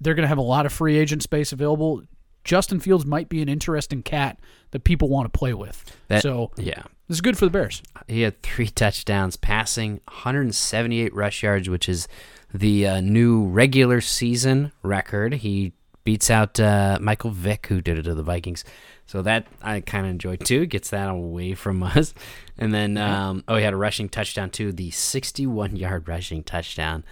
They're going to have a lot of free agent space available. Justin Fields might be an interesting cat that people want to play with. That- so, yeah. this is good for the Bears. He had three touchdowns, passing 178 rush yards, which is the uh, new regular season record. He beats out uh, Michael Vick, who did it to the Vikings. So that I kind of enjoyed too. Gets that away from us. And then, um, oh, he had a rushing touchdown too. The 61 yard rushing touchdown.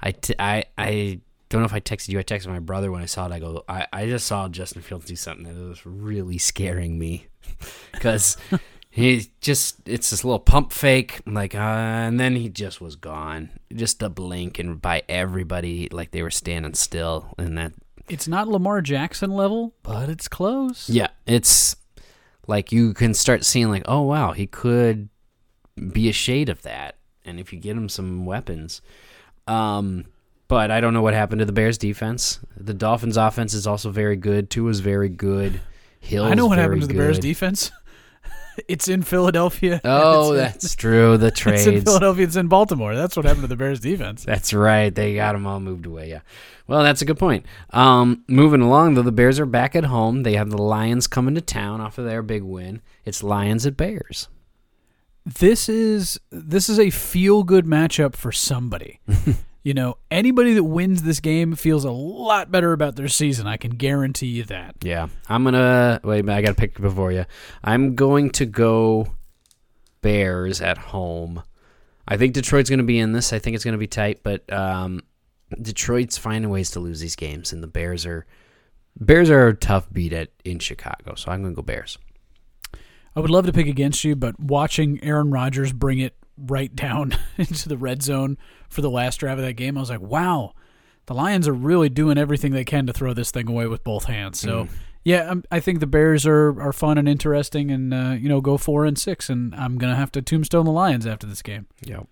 I, t- I, I don't know if I texted you. I texted my brother when I saw it. I go, I, I just saw Justin Fields do something that was really scaring me because he just it's this little pump fake I'm like uh, and then he just was gone just a blink and by everybody like they were standing still and that It's not Lamar Jackson level, but it's close. yeah it's like you can start seeing like oh wow he could be a shade of that and if you get him some weapons. Um but I don't know what happened to the Bears defense. The Dolphins offense is also very good. Tua's very good. Hill I know what happened to very the Bears defense. it's in Philadelphia. oh it's, that's true the it's trades in Philadelphia. It's in Baltimore. That's what happened to the Bears defense. That's right. They got them all moved away. Yeah. Well, that's a good point. Um, moving along, though, the Bears are back at home. They have the Lions coming to town off of their big win. It's Lions at Bears. This is this is a feel good matchup for somebody. you know, anybody that wins this game feels a lot better about their season. I can guarantee you that. Yeah. I'm gonna wait. a minute, I got to pick before you. I'm going to go Bears at home. I think Detroit's going to be in this. I think it's going to be tight, but um, Detroit's finding ways to lose these games, and the Bears are Bears are a tough beat at in Chicago. So I'm going to go Bears. I would love to pick against you, but watching Aaron Rodgers bring it right down into the red zone for the last drive of that game. I was like, wow, the Lions are really doing everything they can to throw this thing away with both hands. So. Yeah, um, I think the Bears are, are fun and interesting, and uh, you know go four and six, and I'm gonna have to tombstone the Lions after this game. Yep.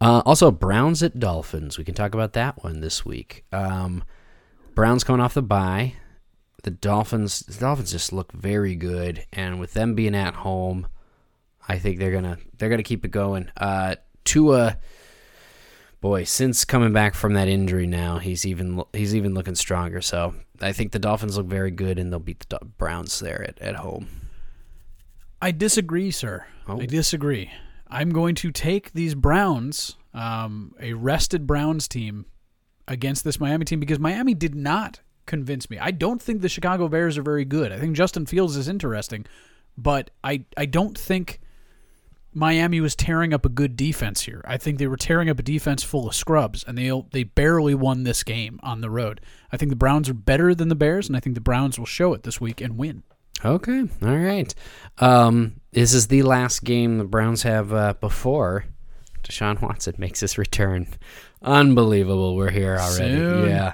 Uh, also, Browns at Dolphins. We can talk about that one this week. Um, Browns coming off the bye. The Dolphins. The Dolphins just look very good, and with them being at home, I think they're gonna they're gonna keep it going. Uh, Tua, boy, since coming back from that injury, now he's even he's even looking stronger. So I think the Dolphins look very good, and they'll beat the Browns there at, at home. I disagree, sir. Oh. I disagree. I'm going to take these Browns, um, a rested Browns team, against this Miami team because Miami did not convince me. I don't think the Chicago Bears are very good. I think Justin Fields is interesting, but I I don't think Miami was tearing up a good defense here. I think they were tearing up a defense full of scrubs, and they they barely won this game on the road. I think the Browns are better than the Bears, and I think the Browns will show it this week and win. Okay, all right. Um, this is the last game the Browns have uh, before Deshaun Watson makes his return. Unbelievable, we're here already. Soon. Yeah.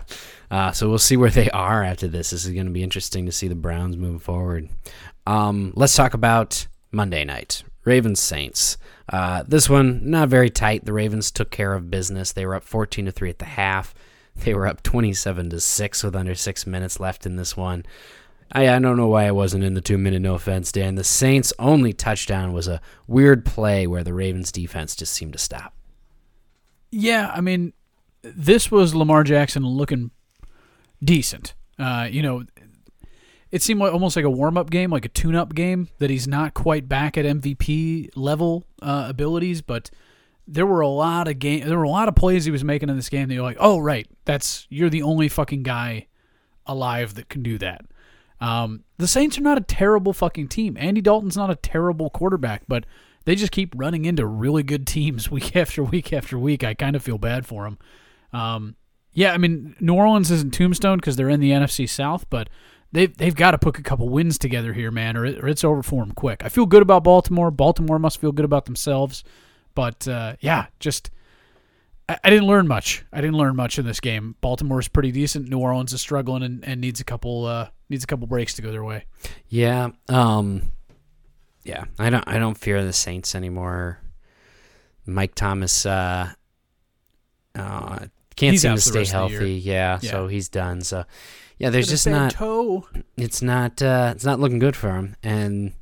Uh, so we'll see where they are after this. This is going to be interesting to see the Browns moving forward. Um, let's talk about Monday night. Ravens Saints. Uh, this one not very tight. The Ravens took care of business. They were up 14 to 3 at the half. They were up 27 to 6 with under 6 minutes left in this one. I, I don't know why I wasn't in the 2 minute no offense, Dan. The Saints only touchdown was a weird play where the Ravens defense just seemed to stop. Yeah, I mean, this was Lamar Jackson looking decent. Uh, you know, it seemed like almost like a warm up game, like a tune up game, that he's not quite back at MVP level uh, abilities, but there were a lot of game there were a lot of plays he was making in this game that you're like, oh right, that's you're the only fucking guy alive that can do that. Um, the Saints are not a terrible fucking team. Andy Dalton's not a terrible quarterback, but they just keep running into really good teams week after week after week. I kind of feel bad for them. Um, yeah, I mean, New Orleans isn't tombstone because they're in the NFC South, but they've they've got to put a couple wins together here, man, or, it, or it's over for them quick. I feel good about Baltimore. Baltimore must feel good about themselves, but uh, yeah, just I, I didn't learn much. I didn't learn much in this game. Baltimore's pretty decent. New Orleans is struggling and, and needs a couple uh, needs a couple breaks to go their way. Yeah. Um yeah, I don't I don't fear the Saints anymore. Mike Thomas uh uh can't He's seem to stay rest of the year. healthy. Yeah, Yeah. so he's done. So yeah, there's just not toe. it's not uh it's not looking good for him and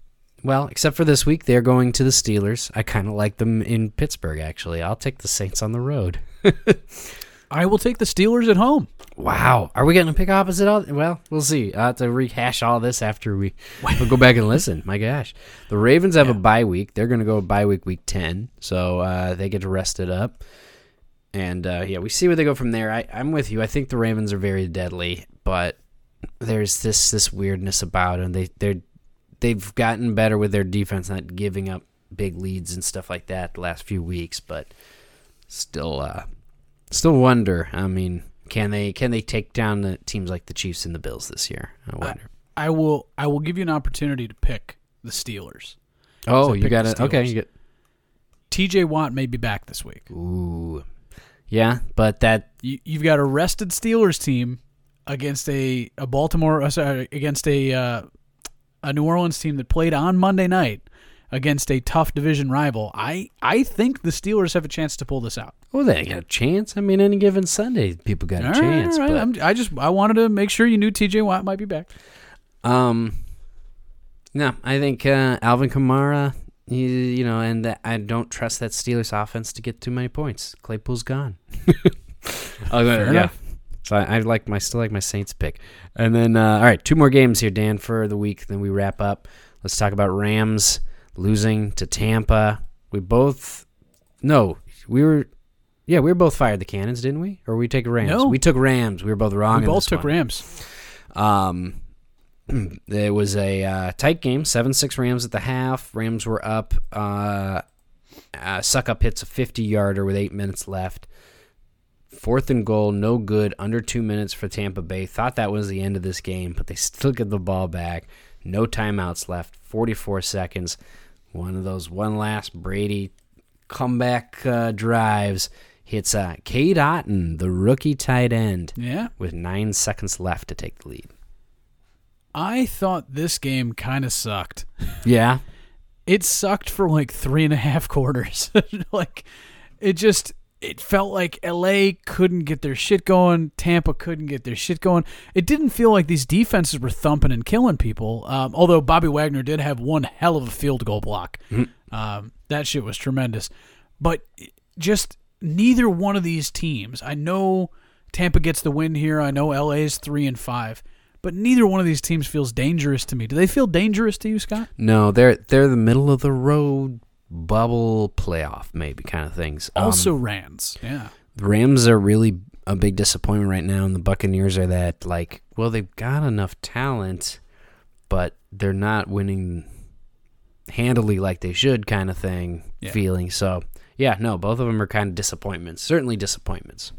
well, except for this week they're going to the Steelers. I kind of like them in Pittsburgh actually. I'll take the Saints on the road. I will take the Steelers at home. Wow, are we going to pick opposite all? Well, we'll see. I have to rehash all this after we we'll go back and listen. My gosh, the Ravens have a bye week. They're going to go bye week week ten, so uh, they get to rest it up. And uh, yeah, we see where they go from there. I, I'm with you. I think the Ravens are very deadly, but there's this this weirdness about them. They they're they've gotten better with their defense, not giving up big leads and stuff like that the last few weeks, but still uh, still wonder. I mean, can they can they take down the teams like the Chiefs and the Bills this year? I wonder. I will I will give you an opportunity to pick the Steelers. oh, you got it. Okay, you get. TJ Watt may be back this week. Ooh, yeah, but that You, you've got a rested Steelers team against a a Baltimore uh, sorry, against a uh, a New Orleans team that played on Monday night against a tough division rival. I I think the Steelers have a chance to pull this out. oh, they got a chance. I mean, any given Sunday, people got a All right, chance. all right. but- I'm- I just I wanted to make sure you knew TJ Watt might be back. Um, no, I think uh, Alvin Kamara. You know, and that, I don't trust that Steelers offense to get too many points. Claypool's gone. oh, yeah. enough. So I, I like my still like my Saints pick. And then uh, all right, two more games here, Dan, for the week. Then we wrap up. Let's talk about Rams losing to Tampa. We both no, we were yeah, we were both fired the cannons, didn't we? Or we take Rams? No. We took Rams. We were both wrong. We both took one. Rams. Um, it was a uh, tight game, seven six Rams at the half. Rams were up. Uh, uh, Succop hits a fifty yarder with eight minutes left. Fourth and goal, no good. Under two minutes for Tampa Bay. Thought that was the end of this game, but they still get the ball back. No timeouts left. Forty four seconds. One of those one last Brady comeback uh, drives. Hits uh, Cade Otton, the rookie tight end, Yeah. with nine seconds left to take the lead. I thought this game kind of sucked. Yeah, It sucked for like three and a half quarters. like, it just it felt like LA couldn't get their shit going. Tampa couldn't get their shit going. It didn't feel like these defenses were thumping and killing people. Um, although Bobby Wagner did have one hell of a field goal block. Um, that shit was tremendous. But just neither one of these teams. I know Tampa gets the win here. I know LA is three and five. But neither one of these teams feels dangerous to me. Do they feel dangerous to you, Scott? no, they're they're the middle of the road bubble playoff maybe kind of things. Um, Also Rams. Yeah. the Rams are really a big disappointment right now, and the Buccaneers are that like, well, they've got enough talent, but they're not winning handily like they should, kind of thing. Yeah. Feeling so, yeah, no, both of them are kind of disappointments. Certainly disappointments.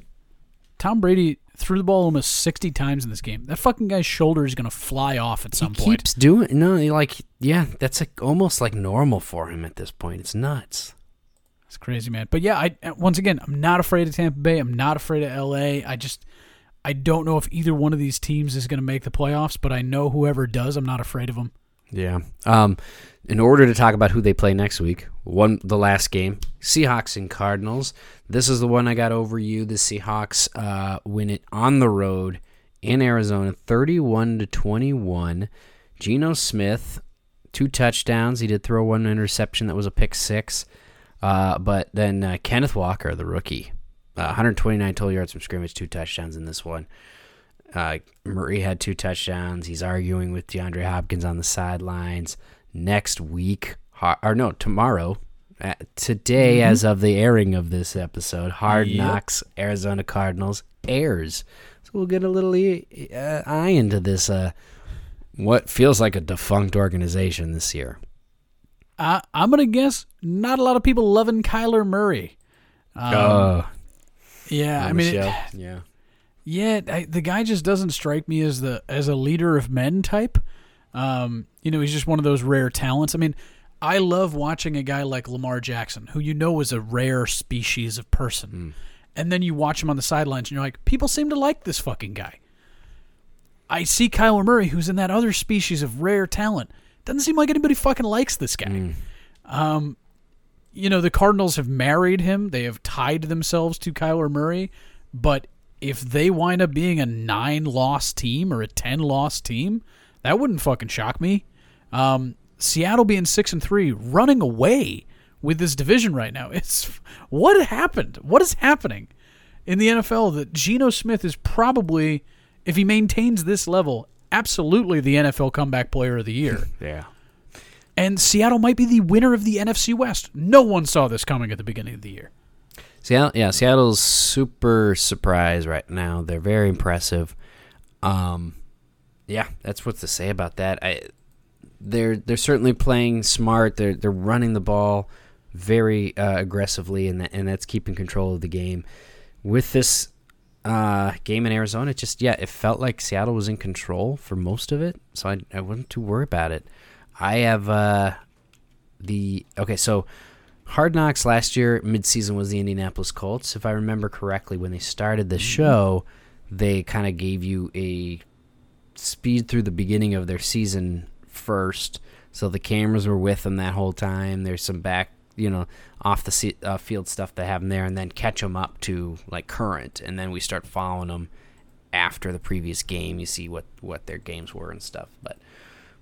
Tom Brady threw the ball almost 60 times in this game. That fucking guy's shoulder is going to fly off at some point. he point. keeps doing no, like yeah, that's like almost like normal for him at this point. It's nuts. It's crazy, man. But yeah, I once again, I'm not afraid of Tampa Bay. I'm not afraid of LA. I just I don't know if either one of these teams is going to make the playoffs, but I know whoever does, I'm not afraid of them. Yeah. Um, in order to talk about who they play next week, one the last game, Seahawks and Cardinals. This is the one I got over you. The Seahawks uh, win it on the road in Arizona, thirty-one to twenty-one. Geno Smith, two touchdowns. He did throw one interception that was a pick six. Uh, but then uh, Kenneth Walker, the rookie, uh, 129 total yards from scrimmage, two touchdowns in this one. Uh, Murray had two touchdowns. He's arguing with DeAndre Hopkins on the sidelines. Next week, or no, tomorrow, uh, today, as of the airing of this episode, Hard Yep. Knocks Arizona Cardinals airs. So we'll get a little e- uh, eye into this, uh, what feels like a defunct organization this year. I, I'm going to guess not a lot of people loving Kyler Murray. Um, oh, yeah, I mean, it- yeah. Yeah, I, the guy just doesn't strike me as the as a leader of men type. Um, you know, he's just one of those rare talents. I mean, I love watching a guy like Lamar Jackson, who you know is a rare species of person, and then you watch him on the sidelines, and you're like, people seem to like this fucking guy. I see Kyler Murray, who's in that other species of rare talent. Doesn't seem like anybody fucking likes this guy. Um, you know, the Cardinals have married him. They have tied themselves to Kyler Murray. But if they wind up being a nine loss team or a ten loss team, that wouldn't fucking shock me. Um, Seattle being six and three, running away with this division right now. It's what happened? What is happening in the NFL that Geno Smith is probably, if he maintains this level, absolutely the NFL comeback player of the year. Yeah. and Seattle might be the winner of the NFC West. No one saw this coming at the beginning of the year. Seattle, yeah, Seattle's super surprised right now. They're very impressive. Um, yeah, that's what to say about that. I, they're they're certainly playing smart. They're they're running the ball very uh, aggressively, and that, and that's keeping control of the game. With this uh, game in Arizona, it just yeah, it felt like Seattle was in control for most of it, so I I wasn't too worried about it. I have uh, the okay, so Hard Knocks last year midseason was the Indianapolis Colts. If I remember correctly, when they started the show, they kind of gave you a speed through the beginning of their season first, so the cameras were with them that whole time. There's some back, you know, off the uh, field stuff they have them there, and then catch them up to like current, and then we start following them after the previous game. You see what what their games were and stuff, but.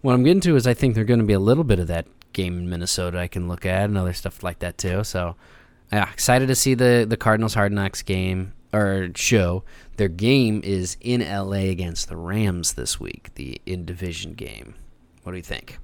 What I'm getting to is I think there's going to be a little bit of that game in Minnesota I can look at and other stuff like that too. So, yeah, excited to see the the Cardinals Hard Knocks game or show. Their game is in LA against the Rams this week, the in division game. What do you think?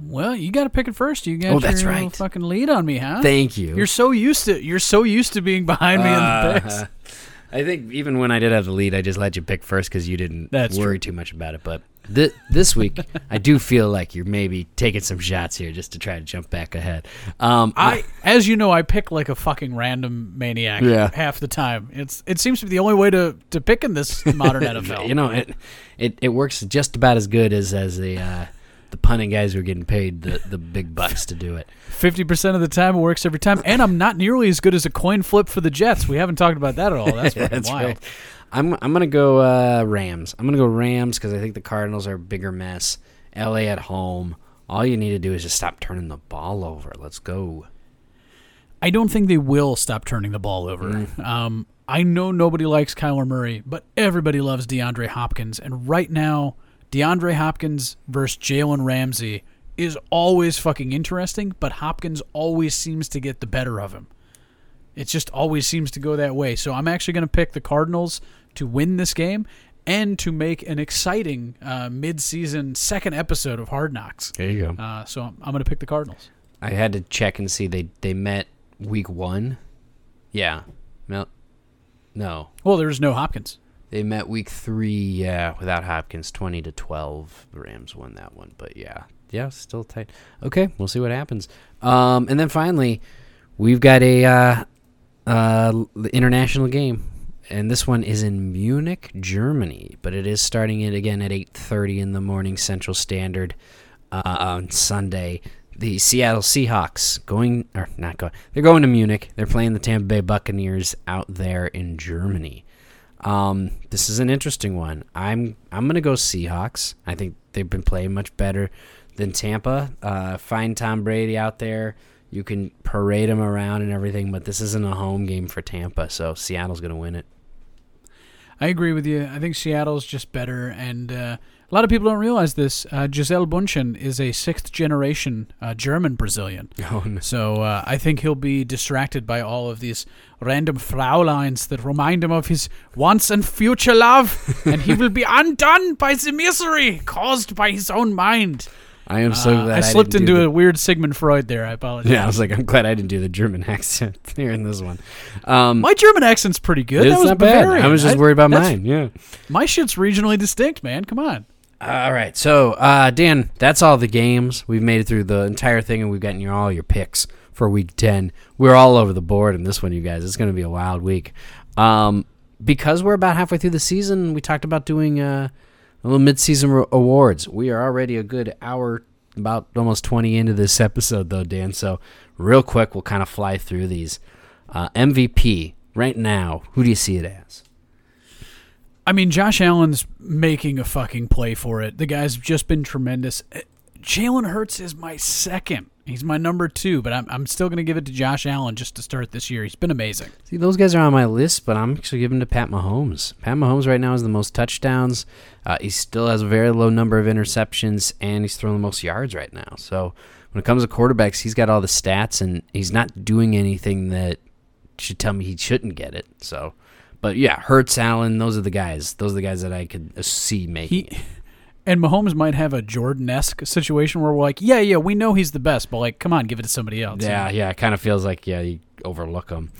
Well, you got to pick it first. You got Oh, that's your right. little fucking lead on me, huh? Thank you. You're so used to you're so used to being behind me in the Uh, picks. I think even when I did have the lead, I just let you pick first because you didn't That's worry too much about it. But th- this week, I do feel like you're maybe taking some shots here just to try to jump back ahead. Um, I, as you know, I pick like a fucking random maniac Yeah. half the time. It's it seems to be the only way to to pick in this modern NFL. You know, it, it it works just about as good as as a uh, the punting guys who are getting paid the, the big bucks to do it. Fifty percent of the time it works every time, and I'm not nearly as good as a coin flip for the Jets. We haven't talked about that at all. That's That's wild. right. I'm I'm gonna go uh, Rams. I'm gonna go Rams because I think the Cardinals are a bigger mess. LA at home. All you need to do is just stop turning the ball over. Let's go. I don't think they will stop turning the ball over. Um, I know nobody likes Kyler Murray, but everybody loves DeAndre Hopkins. And right now, DeAndre Hopkins versus Jalen Ramsey is always fucking interesting, but Hopkins always seems to get the better of him. It just always seems to go that way. So I'm actually going to pick the Cardinals to win this game and to make an exciting uh, mid-season second episode of Hard Knocks. There you go. Uh, so I'm, I'm going to pick the Cardinals. I had to check and see they they met week one. Yeah. No. No. Well, there's no Hopkins. They met week three, yeah, without Hopkins, twenty to twelve. The Rams won that one, but yeah, yeah, still tight. Okay, we'll see what happens. Um, and then finally, we've got a uh, uh, international game, and this one is in Munich, Germany, but it is starting it again at eight thirty in the morning Central Standard uh, on Sunday. The Seattle Seahawks going or not going? They're going to Munich. They're playing the Tampa Bay Buccaneers out there in Germany. Um, this is an interesting one. I'm I'm gonna go Seahawks. I think they've been playing much better than Tampa. Uh, find Tom Brady out there. You can parade him around and everything, but this isn't a home game for Tampa, so Seattle's gonna win it. I agree with you. I think Seattle's just better, and uh, a lot of people don't realize this. Uh, Gisele Bündchen is a sixth generation uh, German Brazilian. Oh, no. So uh, I think he'll be distracted by all of these random Fraulines that remind him of his once and future love, and he will be undone by the misery caused by his own mind. I am so Uh, glad I slipped didn't do into the- a weird Sigmund Freud there. I apologize. Yeah, I was like, I'm glad I didn't do the German accent here in this one. Um, My German accent's pretty good. it's that was not bad. I was just worried about mine. Yeah. My shit's regionally distinct, man. Come on. All right, so uh, Dan, that's all the games. We've made it through the entire thing, and we've gotten all your picks for Week Ten. We're all over the board in this one, you guys. It's going to be a wild week. Um, because we're about halfway through the season, we talked about doing uh, a little mid-season awards. We are already a good hour, about almost twenty into this episode, though, Dan. So real quick, we'll kind of fly through these. Uh, MVP right now, who do you see it as? I mean, Josh Allen's making a fucking play for it. The guy's have just been tremendous. Uh, Jalen Hurts is my second. He's my number two, but I'm, I'm still going to give it to Josh Allen just to start this year. He's been amazing. See, those guys are on my list, but I'm actually giving to Pat Mahomes. Pat Mahomes right now has the most touchdowns. Uh, he still has a very low number of interceptions, and he's throwing the most yards right now. So when it comes to quarterbacks, he's got all the stats, and he's not doing anything that should tell me he shouldn't get it. So, but yeah, Hurts, Allen, those are the guys. Those are the guys that I could uh, see making He and Mahomes might have a Jordan esque situation where we're like, yeah, yeah, we know he's the best, but like, come on, give it to somebody else. Yeah, yeah, it kind of feels like yeah, you overlook him.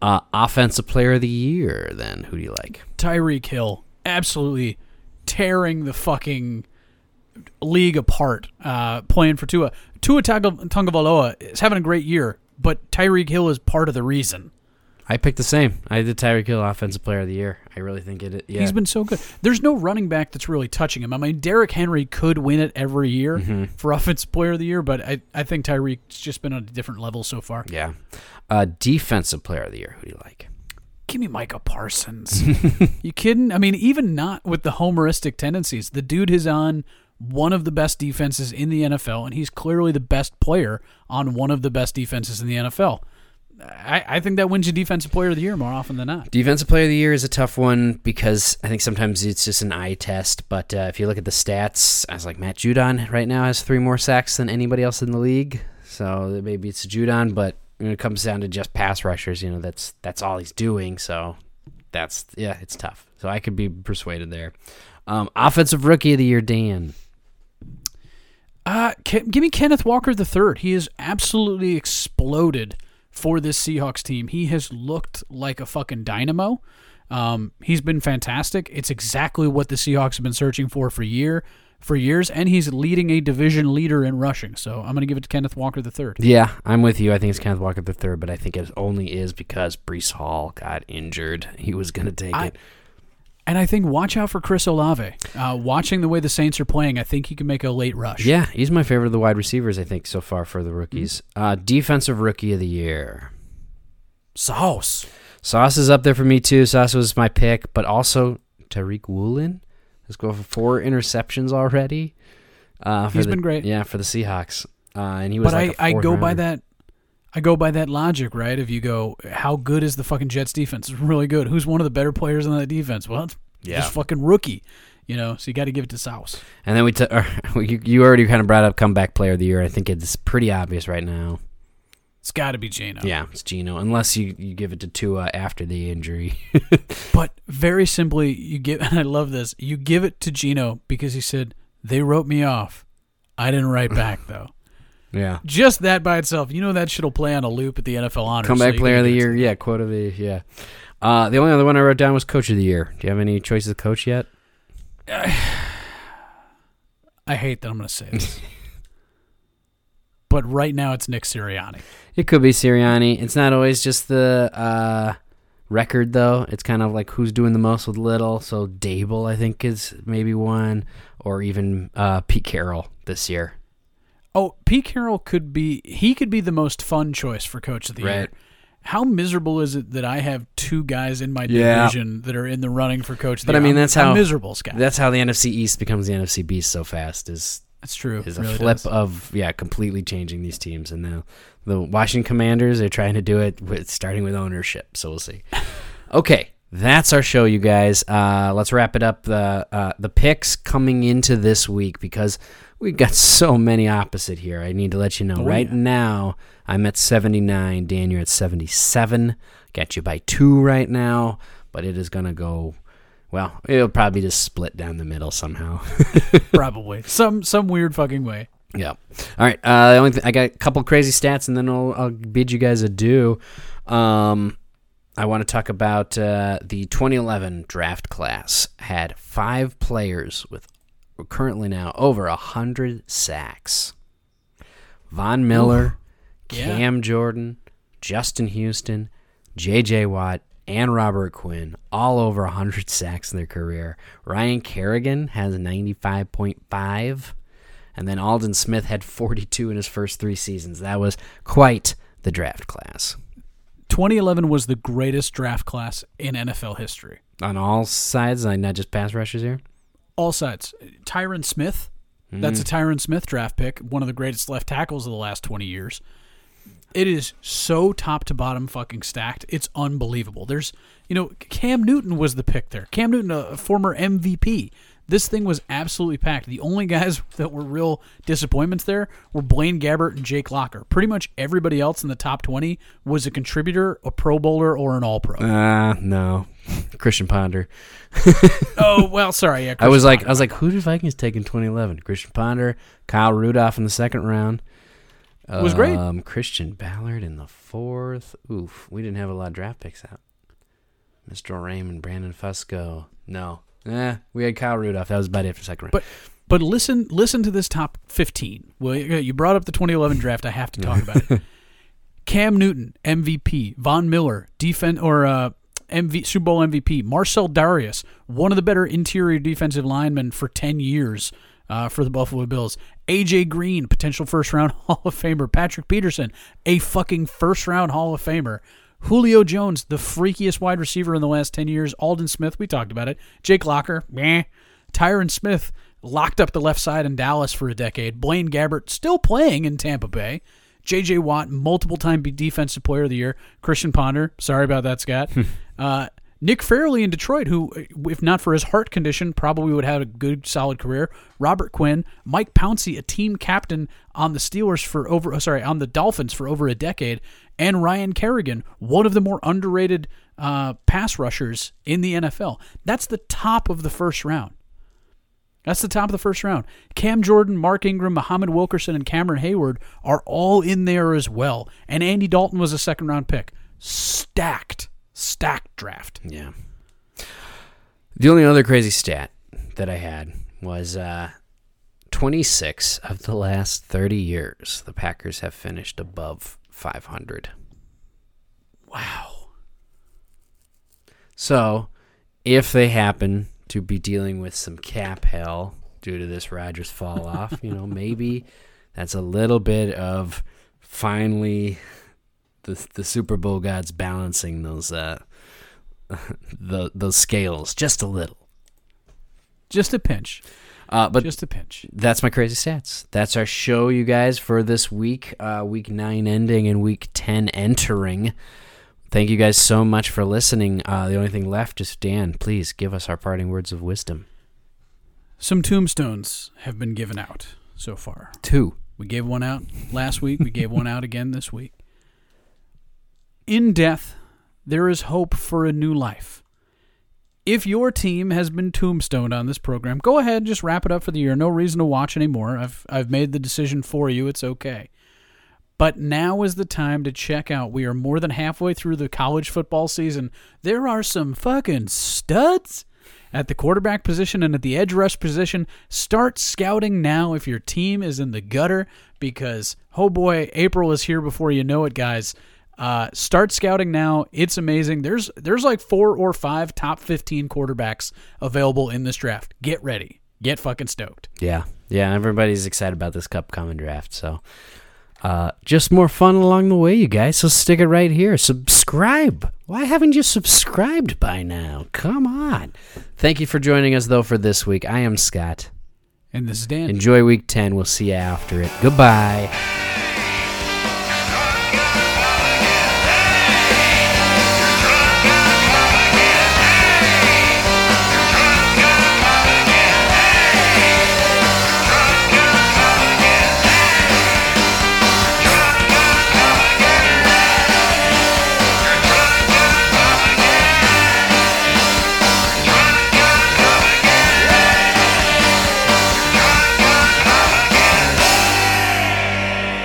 Uh, offensive player of the year, then who do you like? Tyreek Hill absolutely tearing the fucking league apart, uh, playing for Tua. Tua Tagovailoa is having a great year, but Tyreek Hill is part of the reason. I picked the same. I did Tyreek Hill Offensive Player of the Year. I really think it. Yeah, He's been so good. There's no running back that's really touching him. I mean, Derrick Henry could win it every year Mm-hmm. for Offensive Player of the Year, but I, I think Tyreek's just been on a different level so far. yeah. Uh, defensive Player of the Year. Who do you like? Give me Micah Parsons. you kidding? I mean, even not with the homeristic tendencies, the dude is on one of the best defenses in the NFL, and he's clearly the best player on one of the best defenses in the NFL. I, I think that wins you Defensive Player of the Year more often than not. Defensive Player of the Year is a tough one because I think sometimes it's just an eye test. But uh, if you look at the stats, I was like Matt Judon right now has three more sacks than anybody else in the league. So maybe it's Judon, but when it comes down to just pass rushers, you know that's that's all he's doing. So that's yeah, it's tough. So I could be persuaded there. Um, offensive Rookie of the Year, Dan. Uh, give me Kenneth Walker the third. He has absolutely exploded for this Seahawks team. He has looked like a fucking dynamo. Um, he's been fantastic. It's exactly what the Seahawks have been searching for for year for years, and he's leading a division leader in rushing. So I'm going to give it to Kenneth Walker the third. Yeah, I'm with you. I think it's Kenneth Walker the third, but I think it only is because Breece Hall got injured. He was going to take I- it. And I think watch out for Chris Olave. Uh, watching the way the Saints are playing, I think he can make a late rush. Yeah, he's my favorite of the wide receivers, I think, so far for the rookies. Uh, defensive rookie of the year. Sauce. Sauce is up there for me too. Sauce was my pick, but also Tariq Woolen. Let's go for four interceptions already. Uh, He's the- been great. Yeah, for the Seahawks. Uh, and he was But like I, I go by that. I go by that logic, right? If you go, how good is the fucking Jets defense? It's really good. Who's one of the better players on that defense? Well, it's Yeah. just fucking rookie. You know, so you got to give it to Sauce. And then we took. you, you already kind of brought up comeback player of the year. I think it's pretty obvious right now. It's got to be Geno. Yeah, it's Geno. Unless you, you give it to Tua after the injury. But very simply, you give, and I love this. You give it to Geno because he said they wrote me off. I didn't write back though. Yeah. Just that by itself, you know that shit'll play on a loop at the NFL honors. so Comeback you player of the year. Yeah, quote of the yeah. Uh, the only other one I wrote down was coach of the year. Do you have any choices of coach yet? I hate that I'm going to say this, but right now it's Nick Sirianni. It could be Sirianni. It's not always just the uh, record, though. It's kind of like who's doing the most with little. So Daboll, I think, is maybe one, or even uh, Pete Carroll this year. Oh, Pete Carroll could be. He could be the most fun choice for coach of the year. How miserable is it that I have two guys in my Yeah. division that are in the running for coach of the But I year? mean, that's I'm how- miserable, Scott. That's how the NFC East becomes the NFC Beast so fast. Is That's true. is It a really flip does. of yeah, completely changing these teams. And now the Washington Commanders are trying to do it with starting with ownership. So we'll see. okay, that's our show, you guys. Uh, let's wrap it up. The uh, the picks coming into this week because we got so many opposite here. I need to let you know Oh, right yeah. now. I'm at 79. Dan, you're at 77. Got you by two right now, but it is gonna go. Well, it'll probably just split down the middle somehow. Probably some some weird fucking way. Yeah. All right. Uh, the only th- I got a couple crazy stats, and then I'll, I'll bid you guys adieu. Um, I want to talk about uh, the 2011 draft class had five players with currently now over a hundred sacks. Von Miller, Yeah. Cam Jordan, Justin Houston, J.J. Watt, and Robert Quinn, all over 100 sacks in their career. Ryan Kerrigan has 95.5. And then Aldon Smith had 42 in his first three seasons. That was quite the draft class 2011 was the greatest draft class in NFL history. on all sides, like not just pass rushers here. All sides. Tyron Smith. That's Mm. a Tyron Smith draft pick, one of the greatest left tackles of the last 20 years. It is so top to bottom fucking stacked. It's unbelievable. There's, you know, Cam Newton was the pick there. Cam Newton, a former MVP. This thing was absolutely packed. The only guys that were real disappointments there were Blaine Gabbert and Jake Locker. Pretty much everybody else in the top 20 was a contributor, a Pro Bowler, or an All Pro. Uh, no. Christian Ponder. oh, well, sorry. Yeah, I was like, Ponder. I was like, who did Vikings take in 2011? Christian Ponder, Kyle Rudolph in the second round. was great. Um, Christian Ballard in the fourth. Oof, we didn't have a lot of draft picks out. Mistral Raymond, Brandon Fusco. No, eh, we had Kyle Rudolph. That was about it for second round. But but listen listen to this top 15. Well, you brought up the 2011 draft. I have to talk about it. Cam Newton, MVP. Von Miller, defense or uh, MV, Super Bowl MVP. Marcell Dareus, one of the better interior defensive linemen for 10 years uh, for the Buffalo Bills. AJ Green, potential first round Hall of Famer. Patrick Peterson, a fucking first round Hall of Famer. Julio Jones, the freakiest wide receiver in the last 10 years. Aldon Smith, we talked about it. Jake Locker, meh. Tyron Smith locked up the left side in Dallas for a decade. Blaine Gabbert still playing in Tampa Bay. J.J. Watt, multiple time defensive player of the year. Christian Ponder, sorry about that, Scott. uh, Nick Fairley in Detroit, who, if not for his heart condition, probably would have a good, solid career. Robert Quinn, Mike Pouncey, a team captain on the Steelers for over, oh, sorry, on the Dolphins for over a decade, and Ryan Kerrigan, one of the more underrated uh, pass rushers in the NFL. That's the top of the first round. That's the top of the first round. Cam Jordan, Mark Ingram, Muhammad Wilkerson, and Cameron Heyward are all in there as well. And Andy Dalton was a second round pick. Stacked, stacked draft. Yeah. The only other crazy stat that I had was uh, 26 of the last 30 years, the Packers have finished above 500. Wow. So, if they happen to be dealing with some cap hell due to this Rodgers fall off, you know, maybe that's a little bit of finally the the Super Bowl gods balancing those uh the those scales just a little. Just a pinch. Uh, but Just a pinch. that's my crazy stats. That's our show, you guys, for this week. Uh, week nine ending and week ten entering. Thank you guys so much for listening. Uh, the only thing left is Dan. Please give us our parting words of wisdom. Some tombstones have been given out so far. Two. We gave one out last week. We gave one out again this week. In death, there is hope for a new life. If your team has been tombstoned on this program, go ahead and just wrap it up for the year. No reason to watch anymore. I've I've made the decision for you. It's okay. But now is the time to check out. We are more than halfway through the college football season. There are some fucking studs at the quarterback position and at the edge rush position. Start scouting now if your team is in the gutter because, oh boy, April is here before you know it, guys. Uh, start scouting now. It's amazing. There's there's like four or five top 15 quarterbacks available in this draft. Get ready. Get fucking stoked. Yeah. Yeah. Everybody's excited about this cup coming draft. So uh, just more fun along the way, you guys. So stick it right here. Subscribe. Why haven't you subscribed by now? Come on. Thank you for joining us, though, for this week. I am Scott. And this is Dan. Enjoy week 10. We'll see you after it. Goodbye.